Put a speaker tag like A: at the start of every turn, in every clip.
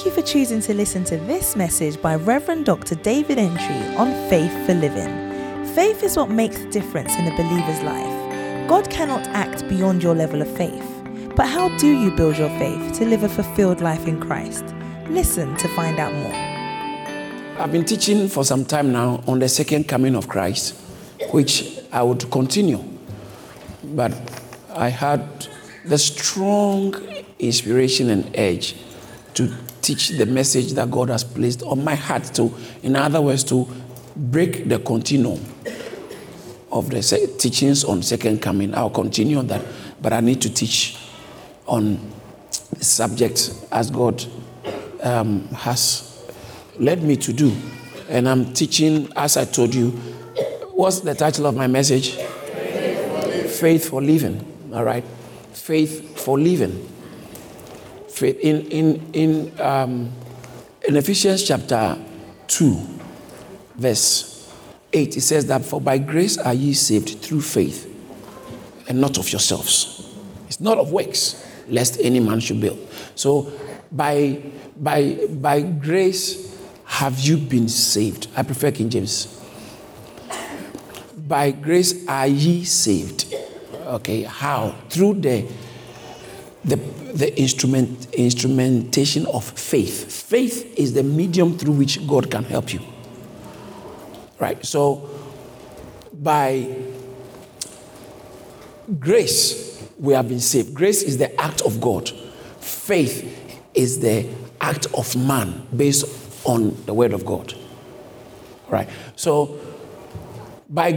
A: Thank you for choosing to listen to this message by Reverend Dr. David Entry on Faith for Living. Faith is what makes the difference in a believer's life. God cannot act beyond your level of faith. But how do you build your faith to live a fulfilled life in Christ? Listen to find out more.
B: I've been teaching for some time now on the second coming of Christ, which I would continue. But I had the strong inspiration and urge to teach the message that God has placed on my heart to, in other words, to break the continuum of the teachings on second coming. I'll continue on that, but I need to teach on the subject as God um, has led me to do. And I'm teaching, as I told you, what's the title of my message? Faith for living. All right. Faith for living. Faith in in in um, in Ephesians chapter two, verse eight, it says that for by grace are ye saved through faith, and not of yourselves. It's not of works, lest any man should build. So by by by grace have you been saved. I prefer King James. By grace are ye saved. Okay, how? Through the the, the instrument, instrumentation of faith. Faith is the medium through which God can help you. Right? So, by grace, we have been saved. Grace is the act of God, faith is the act of man based on the word of God. Right? So, by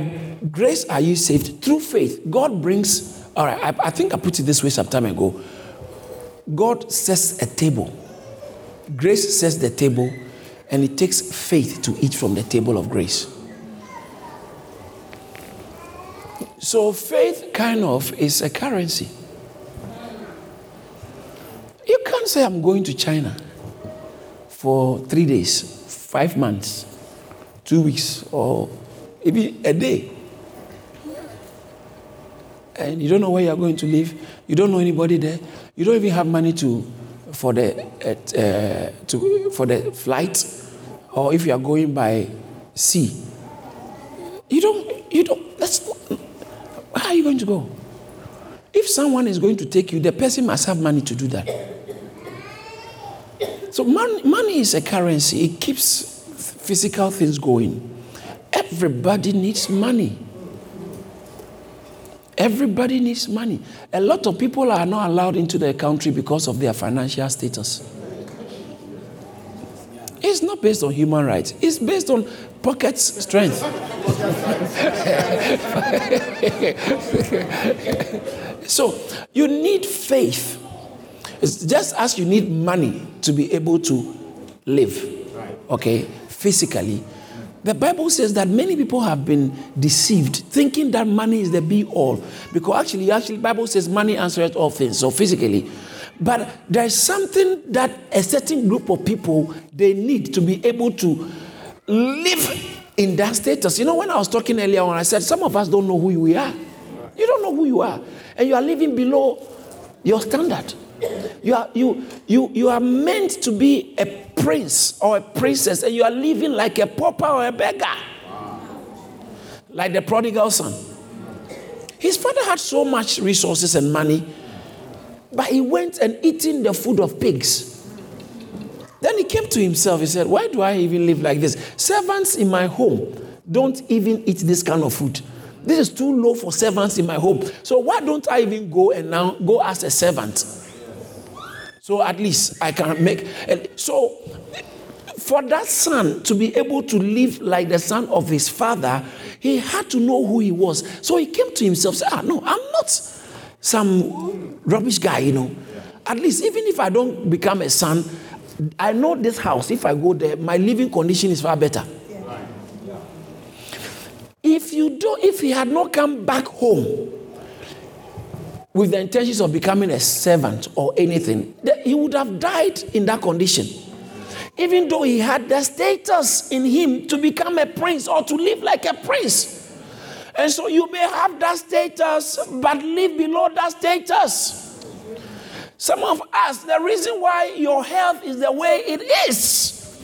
B: grace are you saved through faith. God brings, all right, I, I think I put it this way some time ago. God sets a table, grace sets the table, and it takes faith to eat from the table of grace. So, faith kind of is a currency. You can't say, I'm going to China for three days, five months, two weeks, or maybe a day. And you don't know where you're going to live. You don't know anybody there. You don't even have money to for the uh, to for the flight, or if you are going by sea. You don't. You don't. That's. How are you going to go? If someone is going to take you, the person must have money to do that. So money, money is a currency. It keeps physical things going. Everybody needs money. Everybody needs money. A lot of people are not allowed into the country because of their financial status. It's not based on human rights, it's based on pocket strength. so you need faith. It's just as you need money to be able to live, okay, physically the Bible says that many people have been deceived, thinking that money is the be all. Because actually, actually, Bible says money answers all things, so physically. But there's something that a certain group of people they need to be able to live in that status. You know, when I was talking earlier on, I said some of us don't know who we are. You don't know who you are, and you are living below your standard. You are, you, you, you are meant to be a prince or a princess, and you are living like a pauper or a beggar. Like the prodigal son. His father had so much resources and money, but he went and eating the food of pigs. Then he came to himself. He said, Why do I even live like this? Servants in my home don't even eat this kind of food. This is too low for servants in my home. So why don't I even go and now go as a servant? So at least I can make. So for that son to be able to live like the son of his father, he had to know who he was. So he came to himself, said, Ah, no, I'm not some rubbish guy, you know. At least, even if I don't become a son, I know this house, if I go there, my living condition is far better. If you do, if he had not come back home with the intentions of becoming a servant or anything, he would have died in that condition. Even though he had the status in him to become a prince or to live like a prince. And so you may have that status, but live below that status. Some of us, the reason why your health is the way it is,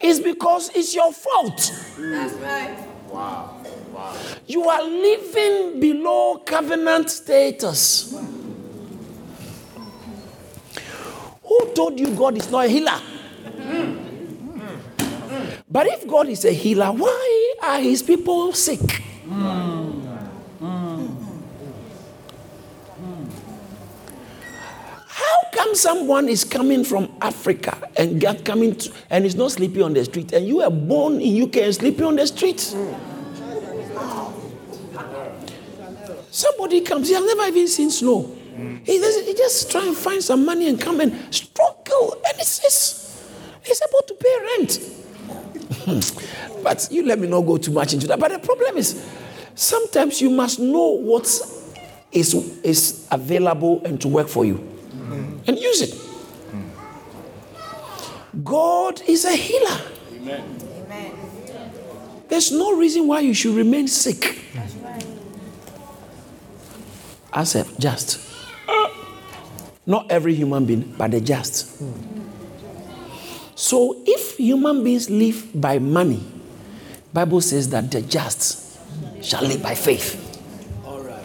B: is because it's your fault. That's right. Wow. You are living below covenant status. Who told you God is not a healer? But if God is a healer, why are his people sick? How come someone is coming from Africa and get coming to, and is not sleeping on the street, and you are born in UK and sleeping on the street? Somebody comes, he has never even seen snow. He, he just try and find some money and come and struggle, and it's, it's, he's able to pay rent. but you let me not go too much into that. But the problem is, sometimes you must know what is, is available and to work for you, mm. and use it. Mm. God is a healer. Amen. There's no reason why you should remain sick. As a just. Not every human being, but the just. So if human beings live by money, Bible says that the just shall live by faith. All right.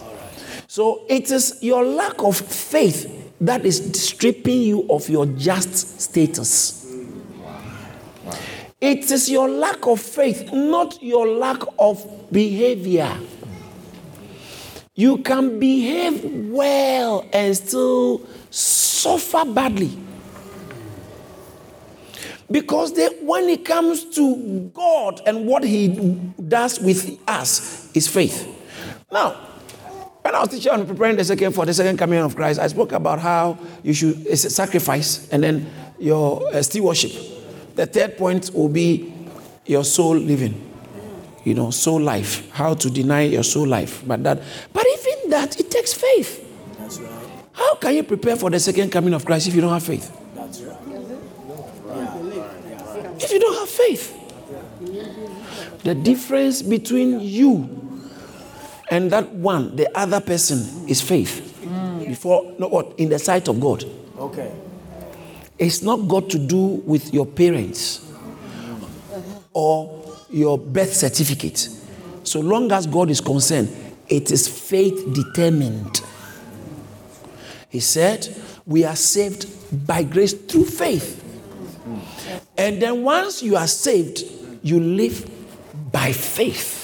B: All right. So it is your lack of faith that is stripping you of your just status. It is your lack of faith, not your lack of behavior. You can behave well and still suffer badly. Because they, when it comes to God and what He does with us is faith. Now, when I was teaching on preparing the second for the second coming of Christ, I spoke about how you should sacrifice and then your uh, stewardship. The third point will be your soul living you know, soul life, how to deny your soul life. But that, but even that, it takes faith. That's right. How can you prepare for the second coming of Christ if you don't have faith? That's right. If you don't have faith, the difference between you and that one, the other person, is faith. Mm. Before, no, what in the sight of God. Okay. It's not got to do with your parents or your birth certificate. So long as God is concerned, it is faith determined. He said, We are saved by grace through faith. And then once you are saved, you live by faith.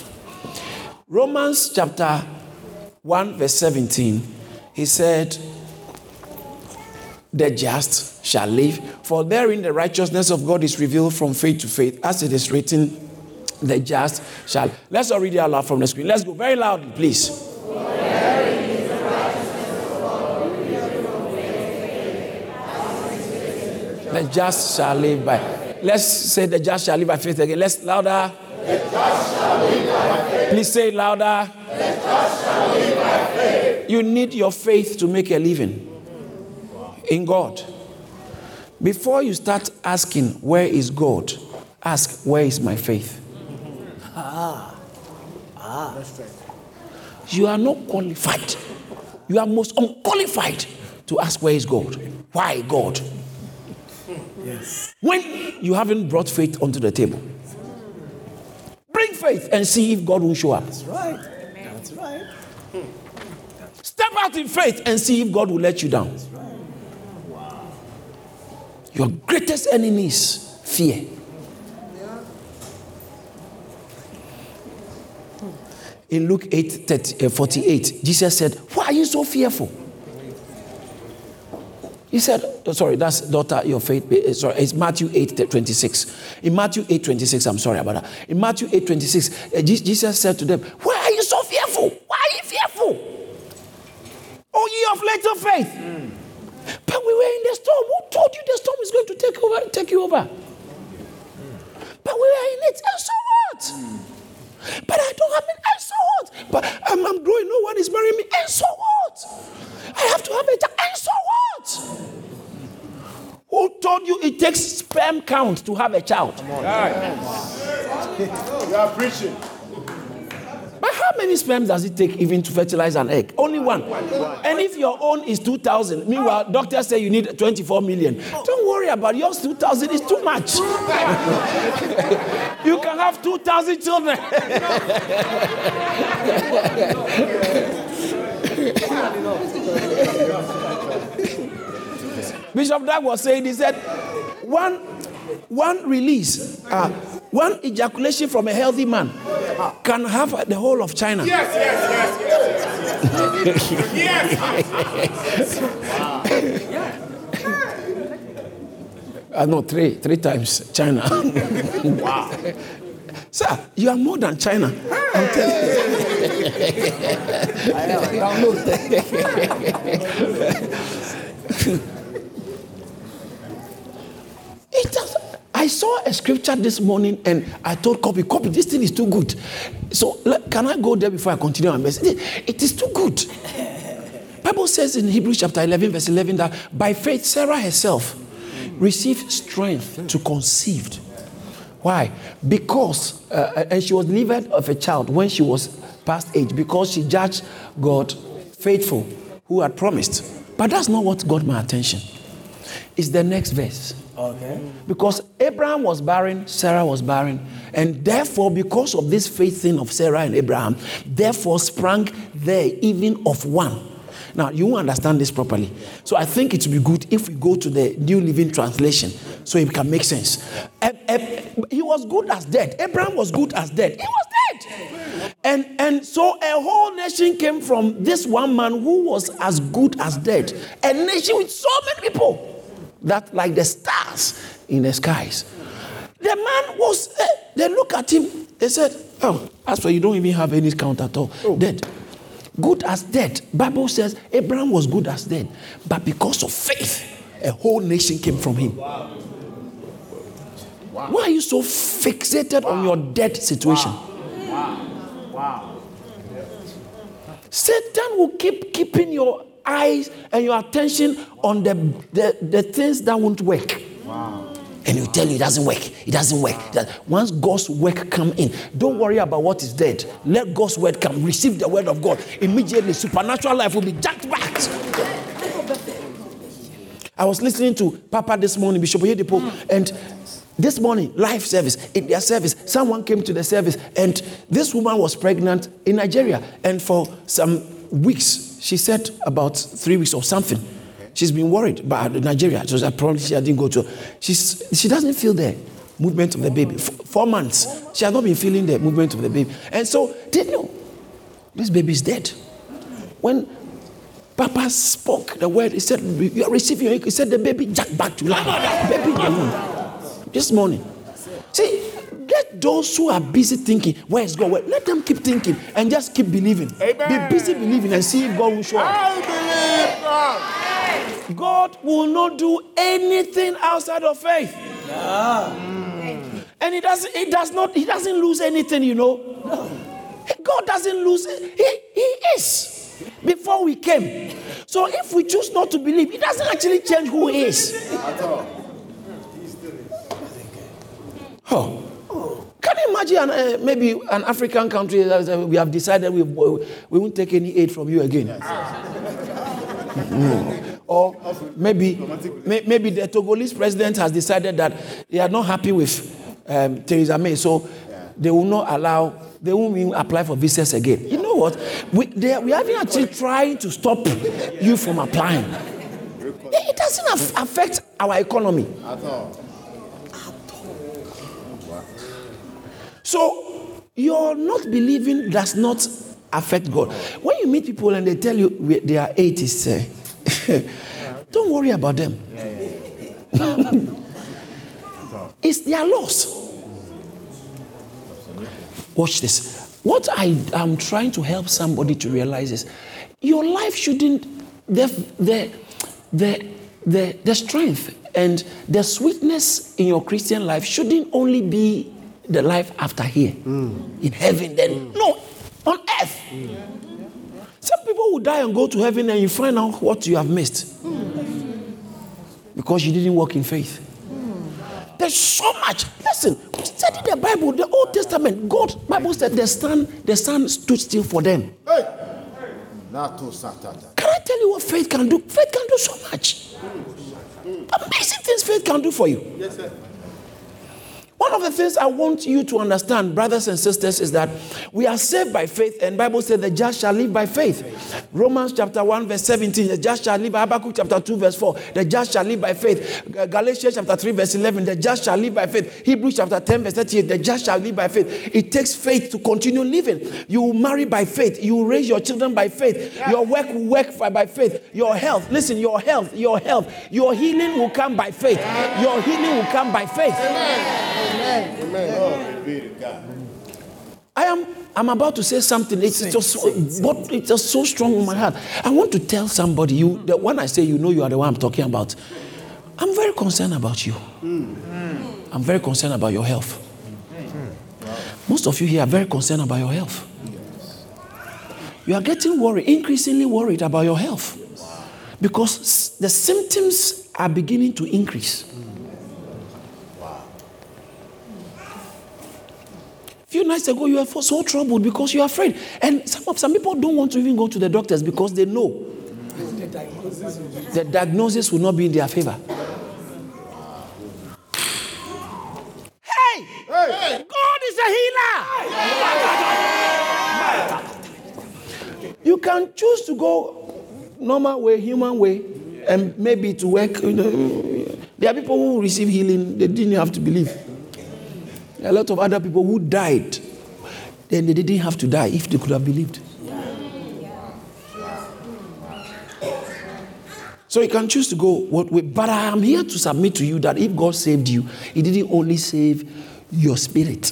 B: Romans chapter 1, verse 17, he said, The just shall live, for therein the righteousness of God is revealed from faith to faith, as it is written the just shall. Let's all read it out loud from the screen. Let's go very loudly, please. The just shall live by. Let's say the just shall live by faith again. Let's louder. The just shall live by faith. Please say louder. The just shall live by faith. You need your faith to make a living in God. Before you start asking, Where is God? Ask, Where is my faith? Ah. Ah. You are not qualified. You are most unqualified to ask where is God? Why God? Yes. When you haven't brought faith onto the table. Bring faith and see if God will show up. That's right. That's right. Step out in faith and see if God will let you down. Your greatest enemy is fear. in Luke 8 30, uh, 48, Jesus said, Why are you so fearful? He said, oh, sorry, that's daughter, your faith. Uh, sorry, it's Matthew 8 26. In Matthew 8 26, I'm sorry about that. In Matthew 8 26, uh, Jesus said to them, Why are you so fearful? Why are you fearful? Oh, ye of little faith. Mm. We were in the storm. Who told you the storm is going to take over take you over? But we were in it, and so what? But I don't have it, and so what? But I'm, I'm growing, no one is marrying me, and so what? I have to have it, and so what? Who told you it takes sperm count to have a child? Come on. You are preaching. But how many sperms does it take even to fertilize an egg? Only one. And if your own is 2,000, meanwhile, doctors say you need 24 million. Don't worry about yours, 2,000 is too much. you can have 2,000 children. Bishop Dag was saying, he said, one, one release, uh, one ejaculation from a healthy man can have the whole of China.
C: Yes, yes, yes, yes. yes.
B: I know ah, three, three times China. wow. Sir, you are more than China. I'm telling you. It I saw a scripture this morning and I told copy, copy, this thing is too good. So can I go there before I continue my message? It is too good. Bible says in Hebrews chapter 11, verse 11 that by faith Sarah herself received strength to conceive. Why? Because, uh, and she was delivered of a child when she was past age because she judged God faithful who had promised. But that's not what got my attention. It's the next verse. Okay. Because Abraham was barren, Sarah was barren, and therefore, because of this faith thing of Sarah and Abraham, therefore sprang there even of one. Now, you understand this properly. So, I think it would be good if we go to the New Living Translation so it can make sense. He was good as dead. Abraham was good as dead. He was dead. And, and so a whole nation came from this one man who was as good as dead. A nation with so many people that like the stars in the skies. The man was, uh, they look at him, they said, Oh, as for you don't even have any count at all. Oh. Dead. Good as dead. Bible says Abraham was good as dead. But because of faith, a whole nation came from him. Wow. Wow. Why are you so fixated wow. on your dead situation? Wow. Wow. Satan will keep keeping your eyes and your attention on the, the, the things that won't work. Wow. And he'll tell you it doesn't work. It doesn't work. That Once God's work come in, don't worry about what is dead. Let God's word come. Receive the word of God. Immediately, supernatural life will be jacked back. I was listening to Papa this morning, Bishop Oyedepo, and this morning, live service, in their service, someone came to the service, and this woman was pregnant in Nigeria. And for some weeks, she said about three weeks or something. She's been worried about Nigeria. So I probably she didn't go to. She's, she doesn't feel the movement of the baby. four months, she has not been feeling the movement of the baby. And so, did you know, this baby is dead. When Papa spoke the word, he said, You are receiving He said, The baby jacked back to life. baby, this morning. See, let those who are busy thinking, where is God? Where? Let them keep thinking and just keep believing. Amen. Be busy believing and see if God will show up. I believe God. God will not do anything outside of faith. Yeah. Mm. And he doesn't, he does not, he doesn't lose anything, you know. No. God doesn't lose it. He, he is before we came. So if we choose not to believe, it doesn't actually change who he is. At all. Oh. Can you imagine uh, maybe an African country that uh, we have decided we, we won't take any aid from you again? Mm. Or maybe, maybe the Togolese president has decided that they are not happy with um, Theresa May, so they will not allow, they won't even apply for visas again. You know what? We, they, we are actually trying to stop you from applying. It doesn't affect our economy. At all. So your not believing does not affect God. When you meet people and they tell you they are atheists, uh, don't worry about them. it's their loss. Watch this. What I am trying to help somebody to realize is your life shouldn't, the, the, the, the, the strength and the sweetness in your Christian life shouldn't only be the life after here. Mm. In heaven, then. Mm. No, on earth. Mm. Some people will die and go to heaven and you find out what you have missed. Because you didn't walk in faith. There's so much. Listen, study the Bible, the Old Testament. God, Bible said the sun, the sun stood still for them. Hey. Can I tell you what faith can do? Faith can do so much. Amazing things faith can do for you. Yes, sir. One of the things I want you to understand, brothers and sisters, is that we are saved by faith, and Bible says the just shall live by faith. Romans chapter 1, verse 17, the just shall live Habakkuk chapter 2, verse 4, the just shall live by faith. Galatians chapter 3, verse 11, the just shall live by faith. Hebrews chapter 10, verse 38, the just shall live by faith. It takes faith to continue living. You will marry by faith, you will raise your children by faith, your work will work by faith, your health, listen, your health, your health, your healing will come by faith. Your healing will come by faith. Amen. Amen. Amen. I am I'm about to say something. It's just so, but it's just so strong in my heart. I want to tell somebody you that when I say you know you are the one I'm talking about. I'm very concerned about you. I'm very concerned about your health. Most of you here are very concerned about your health. You are getting worried, increasingly worried about your health. Because the symptoms are beginning to increase. Few nights ago, you were so troubled because you're afraid. And some, of some people don't want to even go to the doctors because they know the diagnosis will not be in their favor. Hey! hey. God is a healer! You can choose to go normal way, human way, and maybe to work. You know, There are people who receive healing, they didn't have to believe. A lot of other people who died, then they didn't have to die if they could have believed. So you can choose to go what way, but I am here to submit to you that if God saved you, He didn't only save your spirit.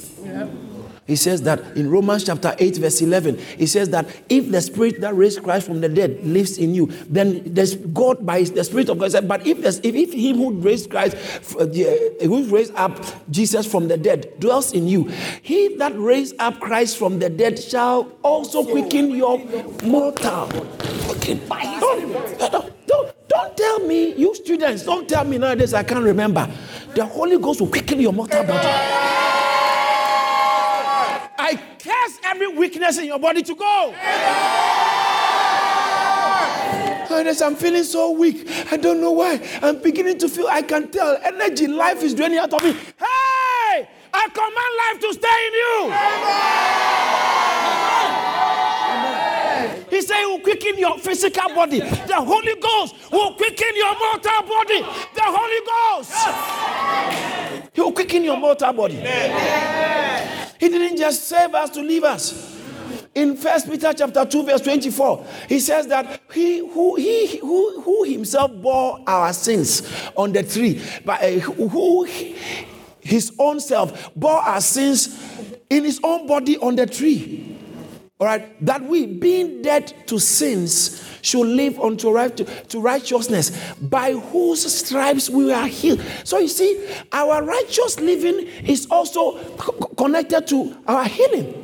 B: He says that in Romans chapter 8, verse 11, he says that if the spirit that raised Christ from the dead lives in you, then there's God by the Spirit of God said, but if, if, if him who raised Christ, uh, who raised up Jesus from the dead dwells in you, he that raised up Christ from the dead shall also quicken your mortal. Quicken. Don't, don't, don't, don't tell me, you students, don't tell me nowadays I can't remember. The Holy Ghost will quicken your mortal body curse every weakness in your body to go. Honest, I'm feeling so weak. I don't know why. I'm beginning to feel, I can tell, energy, life is draining out of me. Hey! I command life to stay in you. He said he will quicken your physical body. The Holy Ghost will quicken your mortal body. The Holy Ghost. He will quicken your mortal body. He didn't just save us to leave us. In First Peter chapter 2, verse 24, he says that he who he who, who himself bore our sins on the tree, but uh, who his own self bore our sins in his own body on the tree. All right, that we, being dead to sins, should live unto right, to, to righteousness, by whose stripes we are healed. So you see, our righteous living is also connected to our healing.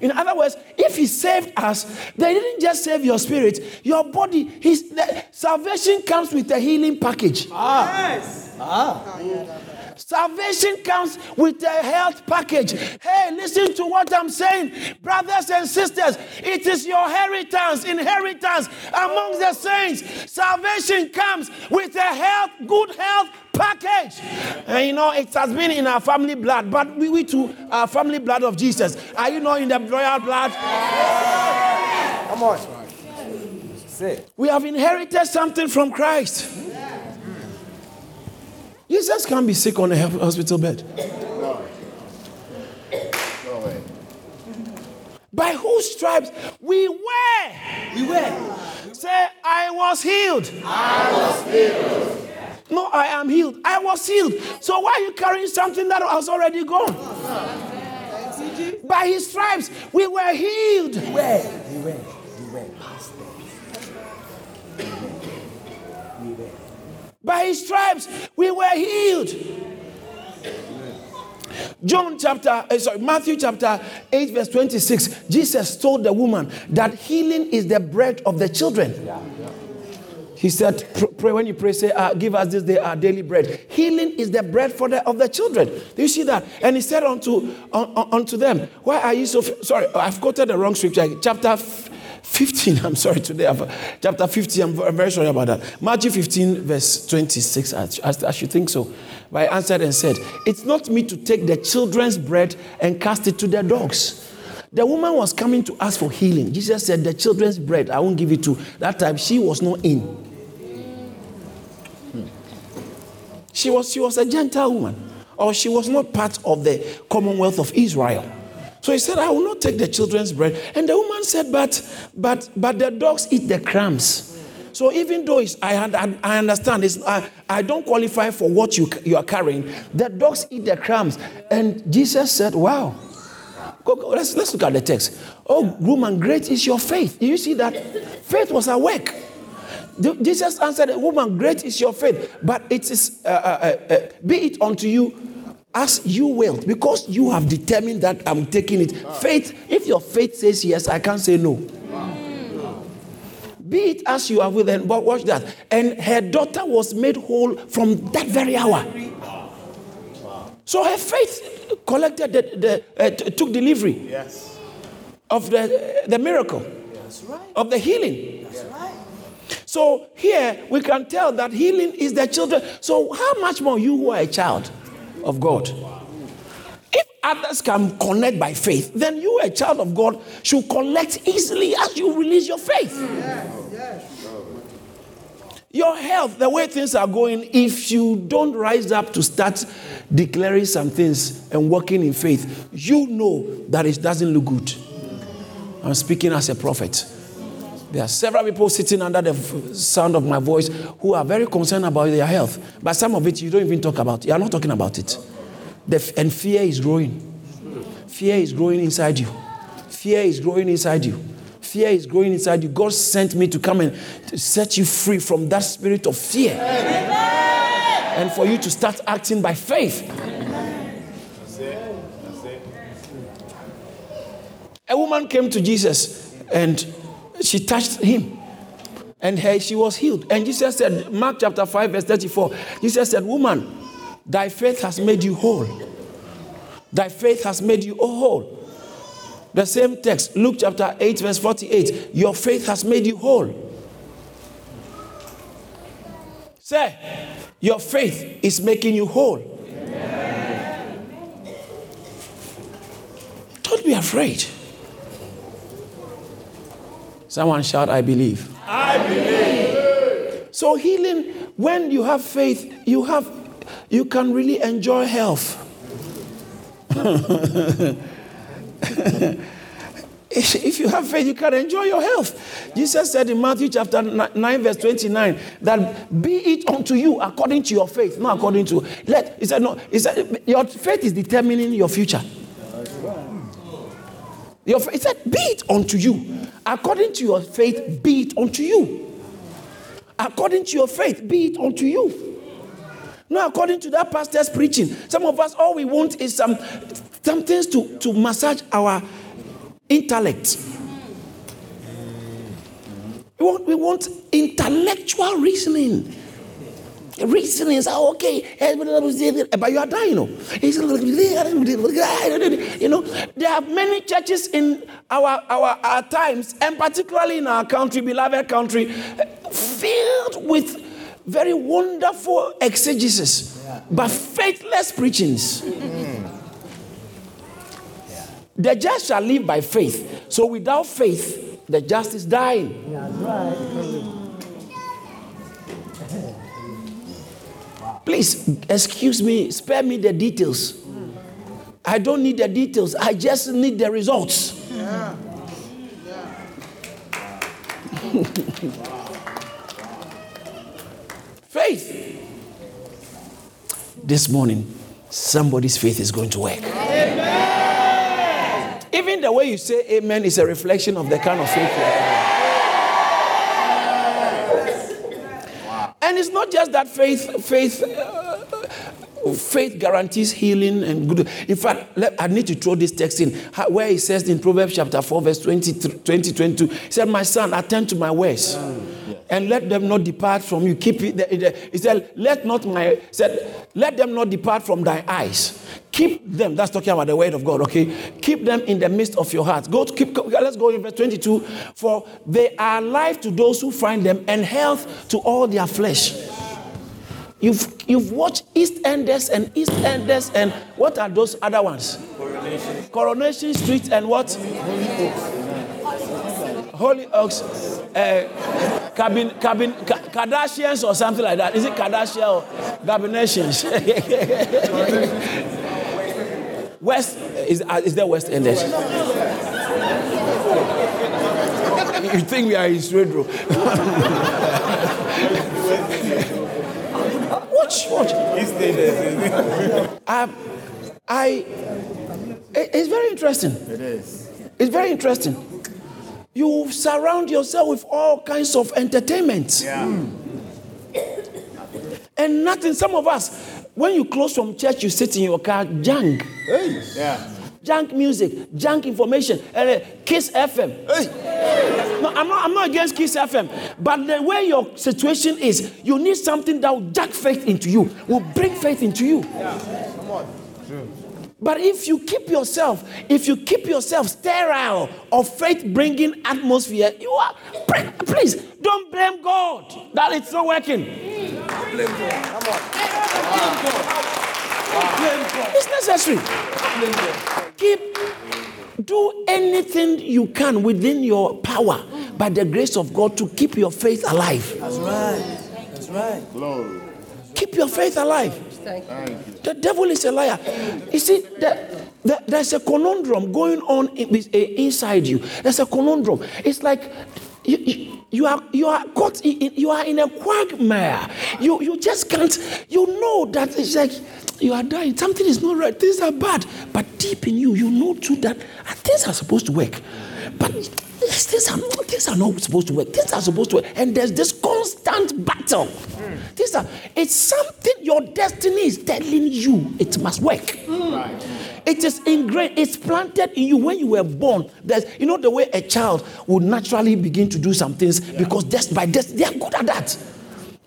B: In other words, if he saved us, they didn't just save your spirit, your body. His salvation comes with a healing package. Ah. Yes. Ah. Salvation comes with a health package. Hey, listen to what I'm saying, brothers and sisters. It is your inheritance, inheritance among the saints. Salvation comes with a health, good health package. And you know, it has been in our family blood, but we, we too are family blood of Jesus. Are you not in the royal blood? Come on. We have inherited something from Christ. Jesus can't be sick on a hospital bed. No. No By whose stripes we were. We were. Say, I was healed.
C: I was healed.
B: No, I am healed. I was healed. So why are you carrying something that has already gone? By his stripes, we were healed. We were. We were. By his stripes, we were healed. John chapter, uh, sorry, Matthew chapter 8, verse 26, Jesus told the woman that healing is the bread of the children. He said, pray when you pray, say, uh, give us this day our daily bread. Healing is the bread for the, of the children. Do you see that? And he said unto, un, unto them, why are you so, f-? sorry, I've quoted the wrong scripture. Chapter 15, I'm sorry today, I've, chapter 15, I'm very sorry about that. Matthew 15, verse 26, I, I, should think so. But I answered and said, it's not me to take the children's bread and cast it to the dogs. The woman was coming to ask for healing. Jesus said, The children's bread, I won't give it to. That time, she was not in. Hmm. She was, she was a Gentile woman, or she was not part of the commonwealth of Israel. So he said, I will not take the children's bread. And the woman said, But but but the dogs eat the crumbs. So even though I, I understand, it's, I, I don't qualify for what you, you are carrying, the dogs eat the crumbs. And Jesus said, Wow. Go, go, let's, let's look at the text. Oh, woman, great is your faith. You see that? Faith was awake. Jesus answered, Woman, great is your faith, but it is, uh, uh, uh, uh, be it unto you as you will, because you have determined that I'm taking it. Faith, if your faith says yes, I can't say no. Be it as you are with, and but watch that. And her daughter was made whole from that very hour. So her faith collected the, the uh, took delivery yes. of the, the miracle, right. of the healing. Right. So here we can tell that healing is the children. So how much more you who are a child of God? If others can connect by faith, then you, a child of God, should connect easily as you release your faith. Yes, yes. Your health, the way things are going, if you don't rise up to start declaring some things and working in faith, you know that it doesn't look good. I'm speaking as a prophet. There are several people sitting under the sound of my voice who are very concerned about their health. But some of it you don't even talk about. You are not talking about it. The, and fear is growing. Fear is growing inside you. Fear is growing inside you. Fear is growing inside you. God sent me to come and to set you free from that spirit of fear. Amen. And for you to start acting by faith. A woman came to Jesus and she touched him and her, she was healed. And Jesus said, Mark chapter 5, verse 34, Jesus said, Woman, thy faith has made you whole. Thy faith has made you whole. The same text, Luke chapter 8, verse 48, your faith has made you whole. Say, your faith is making you whole. Don't be afraid. Someone shout, I believe.
C: I believe.
B: So healing, when you have faith, you have you can really enjoy health. if you have faith, you can enjoy your health. Jesus said in Matthew chapter 9, verse 29, that be it unto you according to your faith, not according to let. He said, no, he said, your faith is determining your future. Your, he said, be it unto you. According to your faith, be it unto you. According to your faith, be it unto you. Not according to that pastor's preaching. Some of us, all we want is some, some things to, to massage our intellect. We want, we want intellectual reasoning. Reasoning is ah, okay, eh, but you are dying. You know, there are many churches in our, our, our times, and particularly in our country, beloved country, filled with very wonderful exegesis, but faithless preachings. The just shall live by faith. So without faith, the just is dying. Please, excuse me, spare me the details. I don't need the details, I just need the results. Yeah. faith. This morning, somebody's faith is going to work. Amen. Even the way you say amen is a reflection of the kind of faith you have. And it's not just that faith, faith, uh, faith guarantees healing and good. In fact, let, I need to throw this text in where he says in Proverbs chapter 4, verse 20, 20 22, he said, My son, attend to my words. And let them not depart from you. Keep it. He said, "Let not my said, let them not depart from thy eyes. Keep them." That's talking about the word of God. Okay, keep them in the midst of your heart. Go to keep. Let's go in verse twenty-two. For they are life to those who find them, and health to all their flesh. You've you've watched East Enders and East Enders, and what are those other ones? Coronation, Coronation Street, and what? Hollyoaks, uh, cabin, cabin, Kardashians or something like that. Is it Kardashian or Gabinations? West is uh, is there West Enders? you think we are in row? watch, watch. I, I, it's very interesting.
C: It is.
B: It's very interesting you surround yourself with all kinds of entertainment.
C: Yeah.
B: And nothing, some of us, when you close from church, you sit in your car, junk.
C: Hey. Yeah.
B: Junk music, junk information, and uh, Kiss FM.
C: Hey.
B: No, I'm not, I'm not against Kiss FM, but the way your situation is, you need something that will jack faith into you, will bring faith into you.
C: Yeah. Come on. True.
B: But if you keep yourself, if you keep yourself sterile of faith bringing atmosphere, you are, please don't blame God that it's not working. Blame God. Come on. Blame God. Blame God. It's necessary. Blame God. Keep, do anything you can within your power by the grace of God to keep your faith alive.
C: That's right. That's right. Glory.
B: Keep your faith alive. The devil is a liar. You see, the, the, there's a conundrum going on in, eh, inside you. There's a conundrum. It's like you, you, you, are you are caught in, you are in a quagmire. You you just can't. You know that it's like you are dying. Something is not right. Things are bad. But deep in you, you know too that things are supposed to work. But Yes, things are, not, things are not supposed to work. Things are supposed to work. And there's this constant battle. Mm. Things are, it's something your destiny is telling you it must work. Mm. Right. It is ingrained, it's planted in you when you were born. There's, you know, the way a child would naturally begin to do some things yeah. because just by destiny, they are good at that.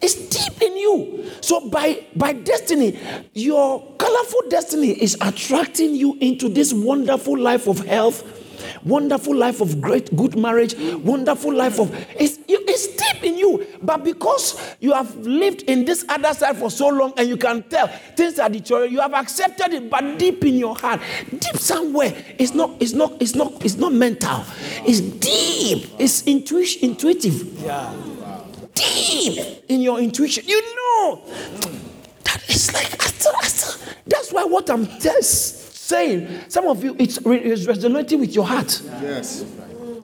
B: It's deep in you. So by by destiny, your colorful destiny is attracting you into this wonderful life of health, wonderful life of great good marriage, wonderful life of it's, it's deep in you. But because you have lived in this other side for so long and you can tell things are deteriorating, you have accepted it, but deep in your heart, deep somewhere, it's not, it's not, it's not, it's not mental. It's deep. It's intuition, intuitive. Yeah. Deep in your intuition. You know that it's like that's why what I'm just saying, some of you, it's, it's resonating with your heart.
C: Yes.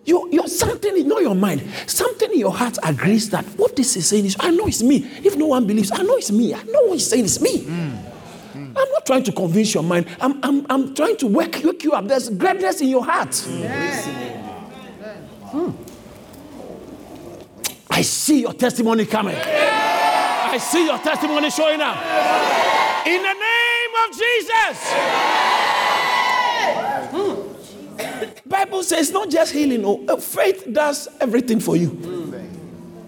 B: You, you're something in your mind, something in your heart agrees that what this is saying is, I know it's me. If no one believes, I know it's me. I know what he's saying is me. Mm. Mm. I'm not trying to convince your mind. I'm, I'm, I'm trying to wake, wake you up. There's greatness in your heart. Yes. Hmm. I see your testimony coming. I see your testimony showing up. In the name of Jesus. Bible says not just healing, no, uh, faith does everything for you.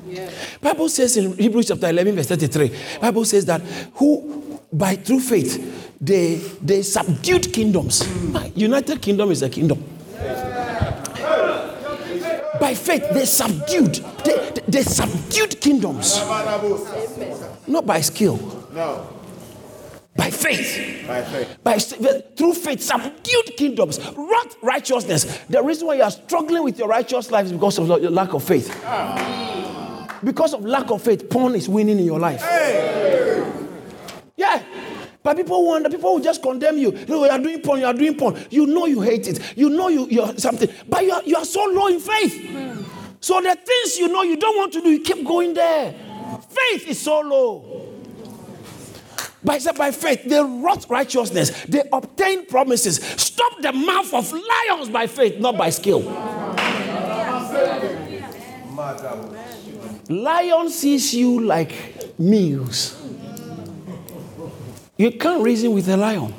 B: Yeah. Bible says in Hebrews chapter 11 verse 33, Bible says that who by through faith they they subdued kingdoms. United Kingdom is a kingdom. By faith they subdued they, they subdued kingdoms. Not by skill.
C: No.
B: By faith.
C: By faith.
B: By, through faith, subdued kingdoms, wrought righteousness. The reason why you are struggling with your righteous life is because of your lack of faith. Ah. Because of lack of faith, porn is winning in your life. Hey. Yeah. But people wonder, people will just condemn you. You, know, you are doing porn, you are doing porn. You know you hate it. You know you, you're something. But you are, you are so low in faith. Mm. So the things you know you don't want to do, you keep going there. Faith is so low. By, by faith, they wrought righteousness. They obtained promises. Stop the mouth of lions by faith, not by skill. Lion sees you like meals. You can't reason with a lion.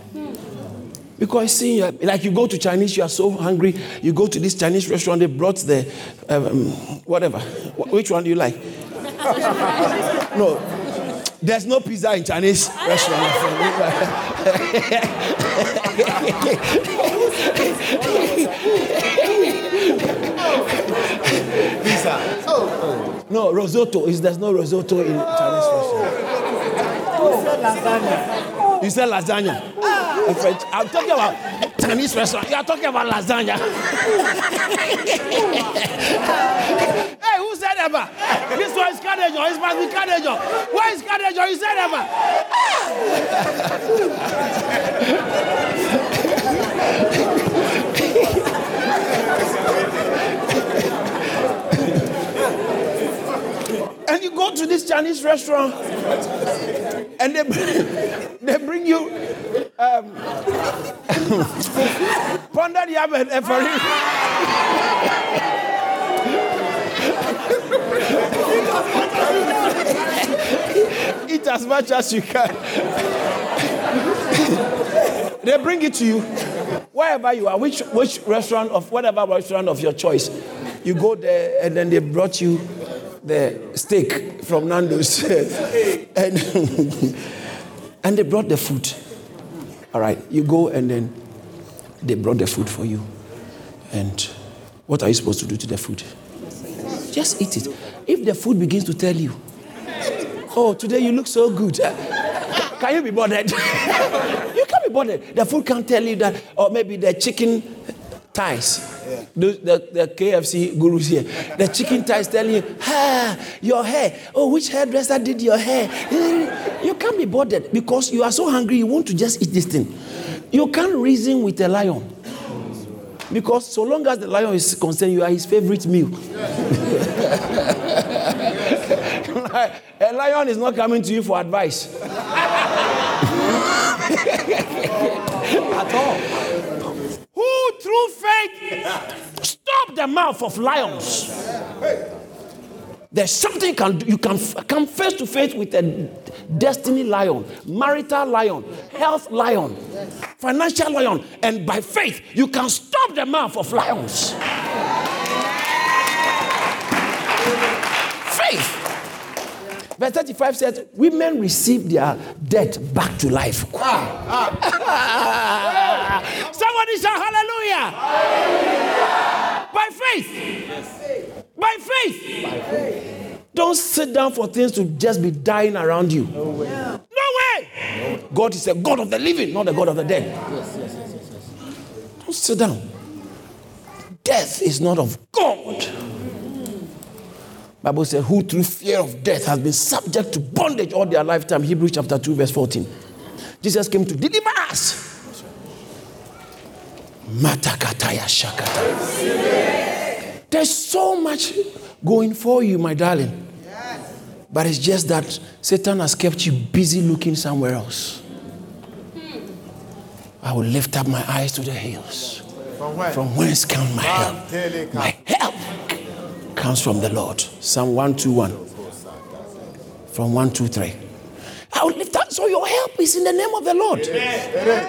B: Because see, like you go to Chinese, you are so hungry. You go to this Chinese restaurant, they brought the um, whatever. Which one do you like? no, there's no pizza in Chinese restaurant.
C: Pizza. Oh.
B: no, risotto is there's no risotto in Chinese restaurant. Oh. You said lasagna. Ah. If I- I'm talking about Chinese restaurant. You are talking about lasagna. hey, who said ever? This one is Kadejo. It must be Kadejo. Where is Kadejo? You said ever. and you go to this Chinese restaurant, and they bring, they bring you um, pounded yam and effery. Eat as much as you can. they bring it to you wherever you are, which which restaurant of whatever restaurant of your choice. You go there, and then they brought you the steak from Nando's, and and they brought the food. All right, you go and then they brought the food for you. And what are you supposed to do to the food? Just eat it. If the food begins to tell you, oh, today you look so good, can you be bothered? you can't be bothered. The food can't tell you that, or maybe the chicken thighs. The, the, the KFC gurus here. The chicken thighs telling you, ah, your hair. Oh, which hairdresser did your hair? You can't be bothered because you are so hungry, you want to just eat this thing. You can't reason with a lion. Because so long as the lion is concerned, you are his favorite meal. a lion is not coming to you for advice. At all. Through faith stop the mouth of lions? There's something can you can come face to face with a destiny lion, marital lion, health lion, financial lion, and by faith you can stop the mouth of lions. Faith. Verse 35 says, Women receive their dead back to life. Ah, ah. Somebody shout hallelujah. By faith. By faith. By faith. Don't sit down for things to just be dying around you. No way. No way. God is a God of the living, not a God of the dead. Don't sit down. Death is not of God. Bible says, who through fear of death has been subject to bondage all their lifetime. Hebrews chapter 2, verse 14. Jesus came to deliver us. Matakataya shakata. There's so much going for you, my darling. But it's just that Satan has kept you busy looking somewhere else. I will lift up my eyes to the hills.
C: From where?
B: From whence come my help? My help comes from the Lord. Psalm 121. From 123. I will lift up. So your help is in the name of the Lord.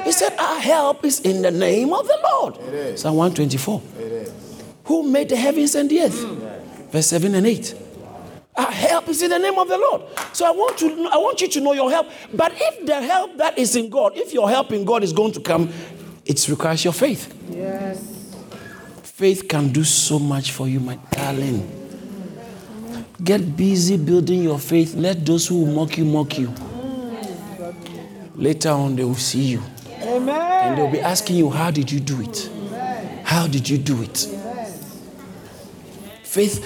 B: He said, Our help is in the name of the Lord. Psalm 124. Who made the heavens and the earth? Verse 7 and 8. Our help is in the name of the Lord. So I want to I want you to know your help. But if the help that is in God, if your help in God is going to come, it requires your faith. Faith can do so much for you, my darling. Get busy building your faith. Let those who mock you mock you. Later on, they will see you. And they'll be asking you, How did you do it? How did you do it? Faith.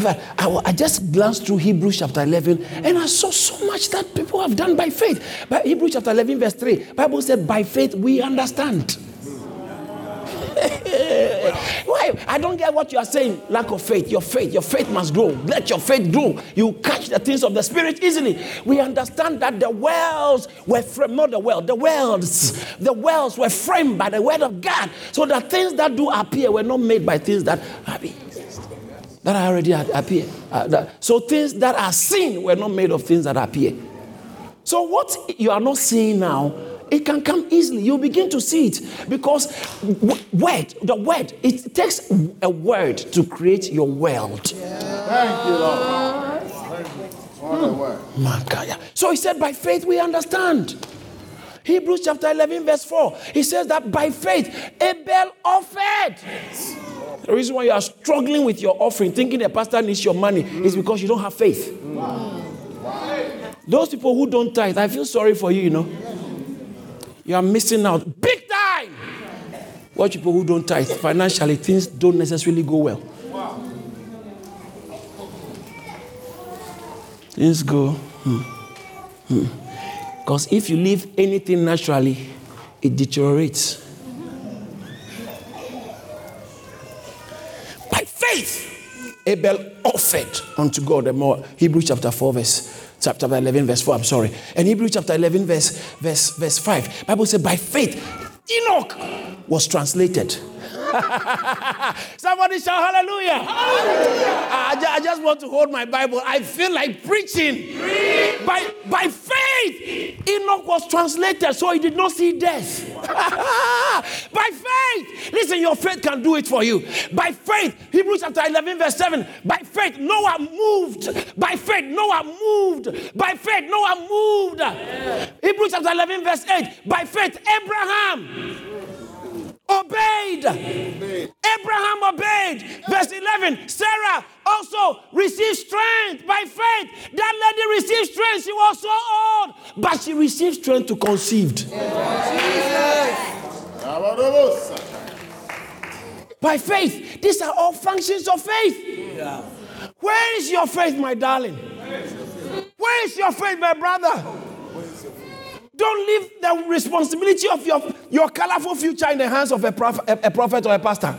B: Fact, I, I just glanced through Hebrews chapter 11 and I saw so much that people have done by faith. But Hebrews chapter 11, verse 3, Bible said, By faith we understand. Why? I don't get what you are saying. Lack of faith. Your faith, your faith must grow. Let your faith grow. You catch the things of the spirit easily. We understand that the wells were framed, not the world, the wells, the wells were framed by the word of God. So the things that do appear were not made by things that appear. That already appear. Uh, that- so things that are seen were not made of things that appear. So what you are not seeing now, it can come easily. You begin to see it because word, the word, it takes a word to create your world.
C: Thank you, Lord.
B: Makaya. So he said, by faith we understand. Hebrews chapter 11, verse 4. He says that by faith Abel offered. The reason why you are struggling with your offering, thinking the pastor needs your money, is because you don't have faith. Mm. Those people who don't tithe, I feel sorry for you, you know. You are missing out big time. Watch people who don't tithe. Financially, things don't necessarily go well. Things go. Hmm. Hmm. Because if you leave anything naturally, it deteriorates. Abel offered unto God the more. Hebrews chapter 4, verse chapter 11, verse 4. I'm sorry. And Hebrews chapter 11, verse, verse, verse 5. Bible said, by faith, Enoch was translated. Somebody shout hallelujah. hallelujah. I, I, just want to hold my Bible. I feel like preaching. By, by faith, Enoch was translated, so he did not see death. by faith. Listen, your faith can do it for you. By faith, Hebrews chapter 11, verse 7. By faith, Noah moved. By faith, Noah moved. By faith, Noah moved. Hebrews chapter 11, verse 8. By faith, Abraham obeyed. Abraham obeyed. Verse 11 Sarah also received strength by faith. That lady received strength. She was so old, but she received strength to conceive. By faith. These are all functions of faith. Yeah. Where is your faith, my darling? Where is your faith, my brother? Don't leave the responsibility of your, your colorful future in the hands of a prophet, a, a prophet or a pastor.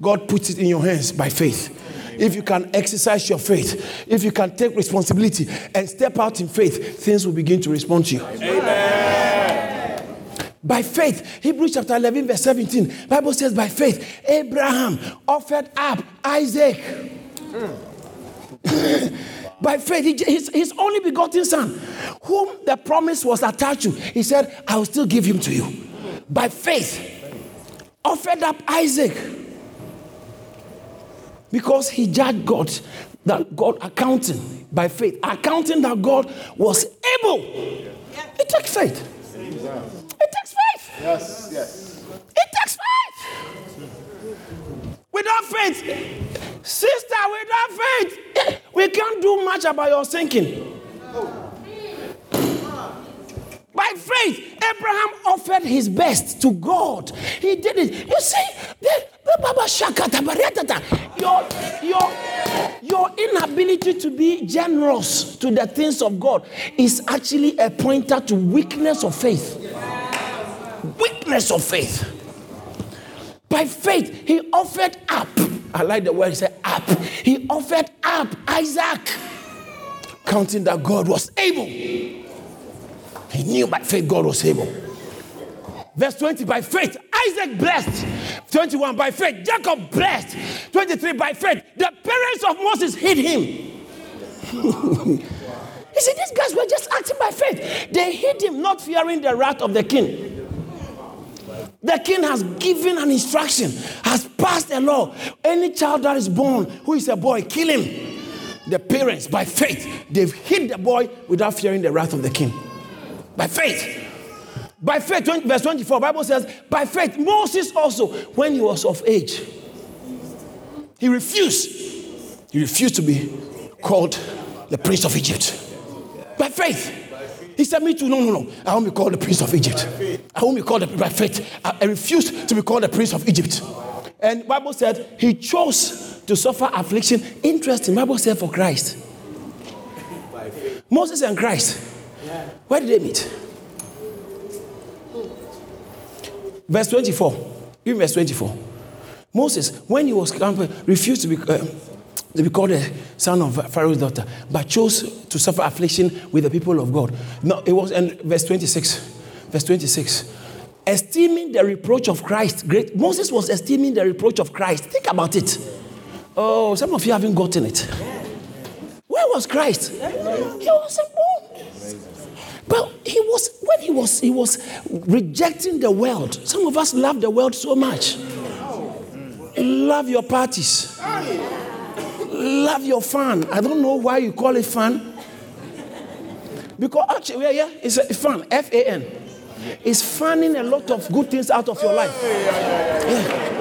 B: God puts it in your hands by faith. If you can exercise your faith, if you can take responsibility and step out in faith, things will begin to respond to you. Amen. By faith, Hebrews chapter 11, verse 17, Bible says, by faith, Abraham offered up Isaac. Mm. by faith, he, his, his only begotten son, whom the promise was attached to, he said, I will still give him to you. By faith, offered up Isaac because he judged God, that God accounting by faith, accounting that God was able. It takes faith. It takes faith.
C: Yes, yes.
B: It takes faith. Without faith, sister, without faith, we can't do much about your thinking. By faith, Abraham offered his best to God. He did it. You see, your, your, your inability to be generous to the things of God is actually a pointer to weakness of faith. Weakness of faith. By faith, he offered up. I like the word he said up. He offered up Isaac, counting that God was able. He knew by faith God was able. Verse 20, by faith, Isaac blessed. 21, by faith, Jacob blessed. 23, by faith, the parents of Moses hid him. you see, these guys were just acting by faith. They hid him, not fearing the wrath of the king. The king has given an instruction, has passed a law. Any child that is born who is a boy, kill him. The parents, by faith, they've hid the boy without fearing the wrath of the king. By faith. By faith, 20, verse 24, Bible says, by faith, Moses also, when he was of age, he refused. He refused to be called the prince of Egypt. By faith. He said, Me too. No, no, no. I won't be called the prince of Egypt. I won't be called the, by faith. I, I refuse to be called the prince of Egypt. And Bible said he chose to suffer affliction. Interesting. Bible said for Christ. Moses and Christ. Where did they meet? Verse 24. Even verse 24. Moses, when he was refused to be uh, to be called the son of Pharaoh's daughter, but chose to suffer affliction with the people of God. No, it was in verse 26. Verse 26. Esteeming the reproach of Christ great. Moses was esteeming the reproach of Christ. Think about it. Oh, some of you haven't gotten it. Where was Christ? He was born. But he was when he was he was rejecting the world. Some of us love the world so much. Love your parties love your fan. I don't know why you call it fan. Because actually, yeah, yeah, it's a fan. F A N. It's fanning a lot of good things out of your life. Yeah.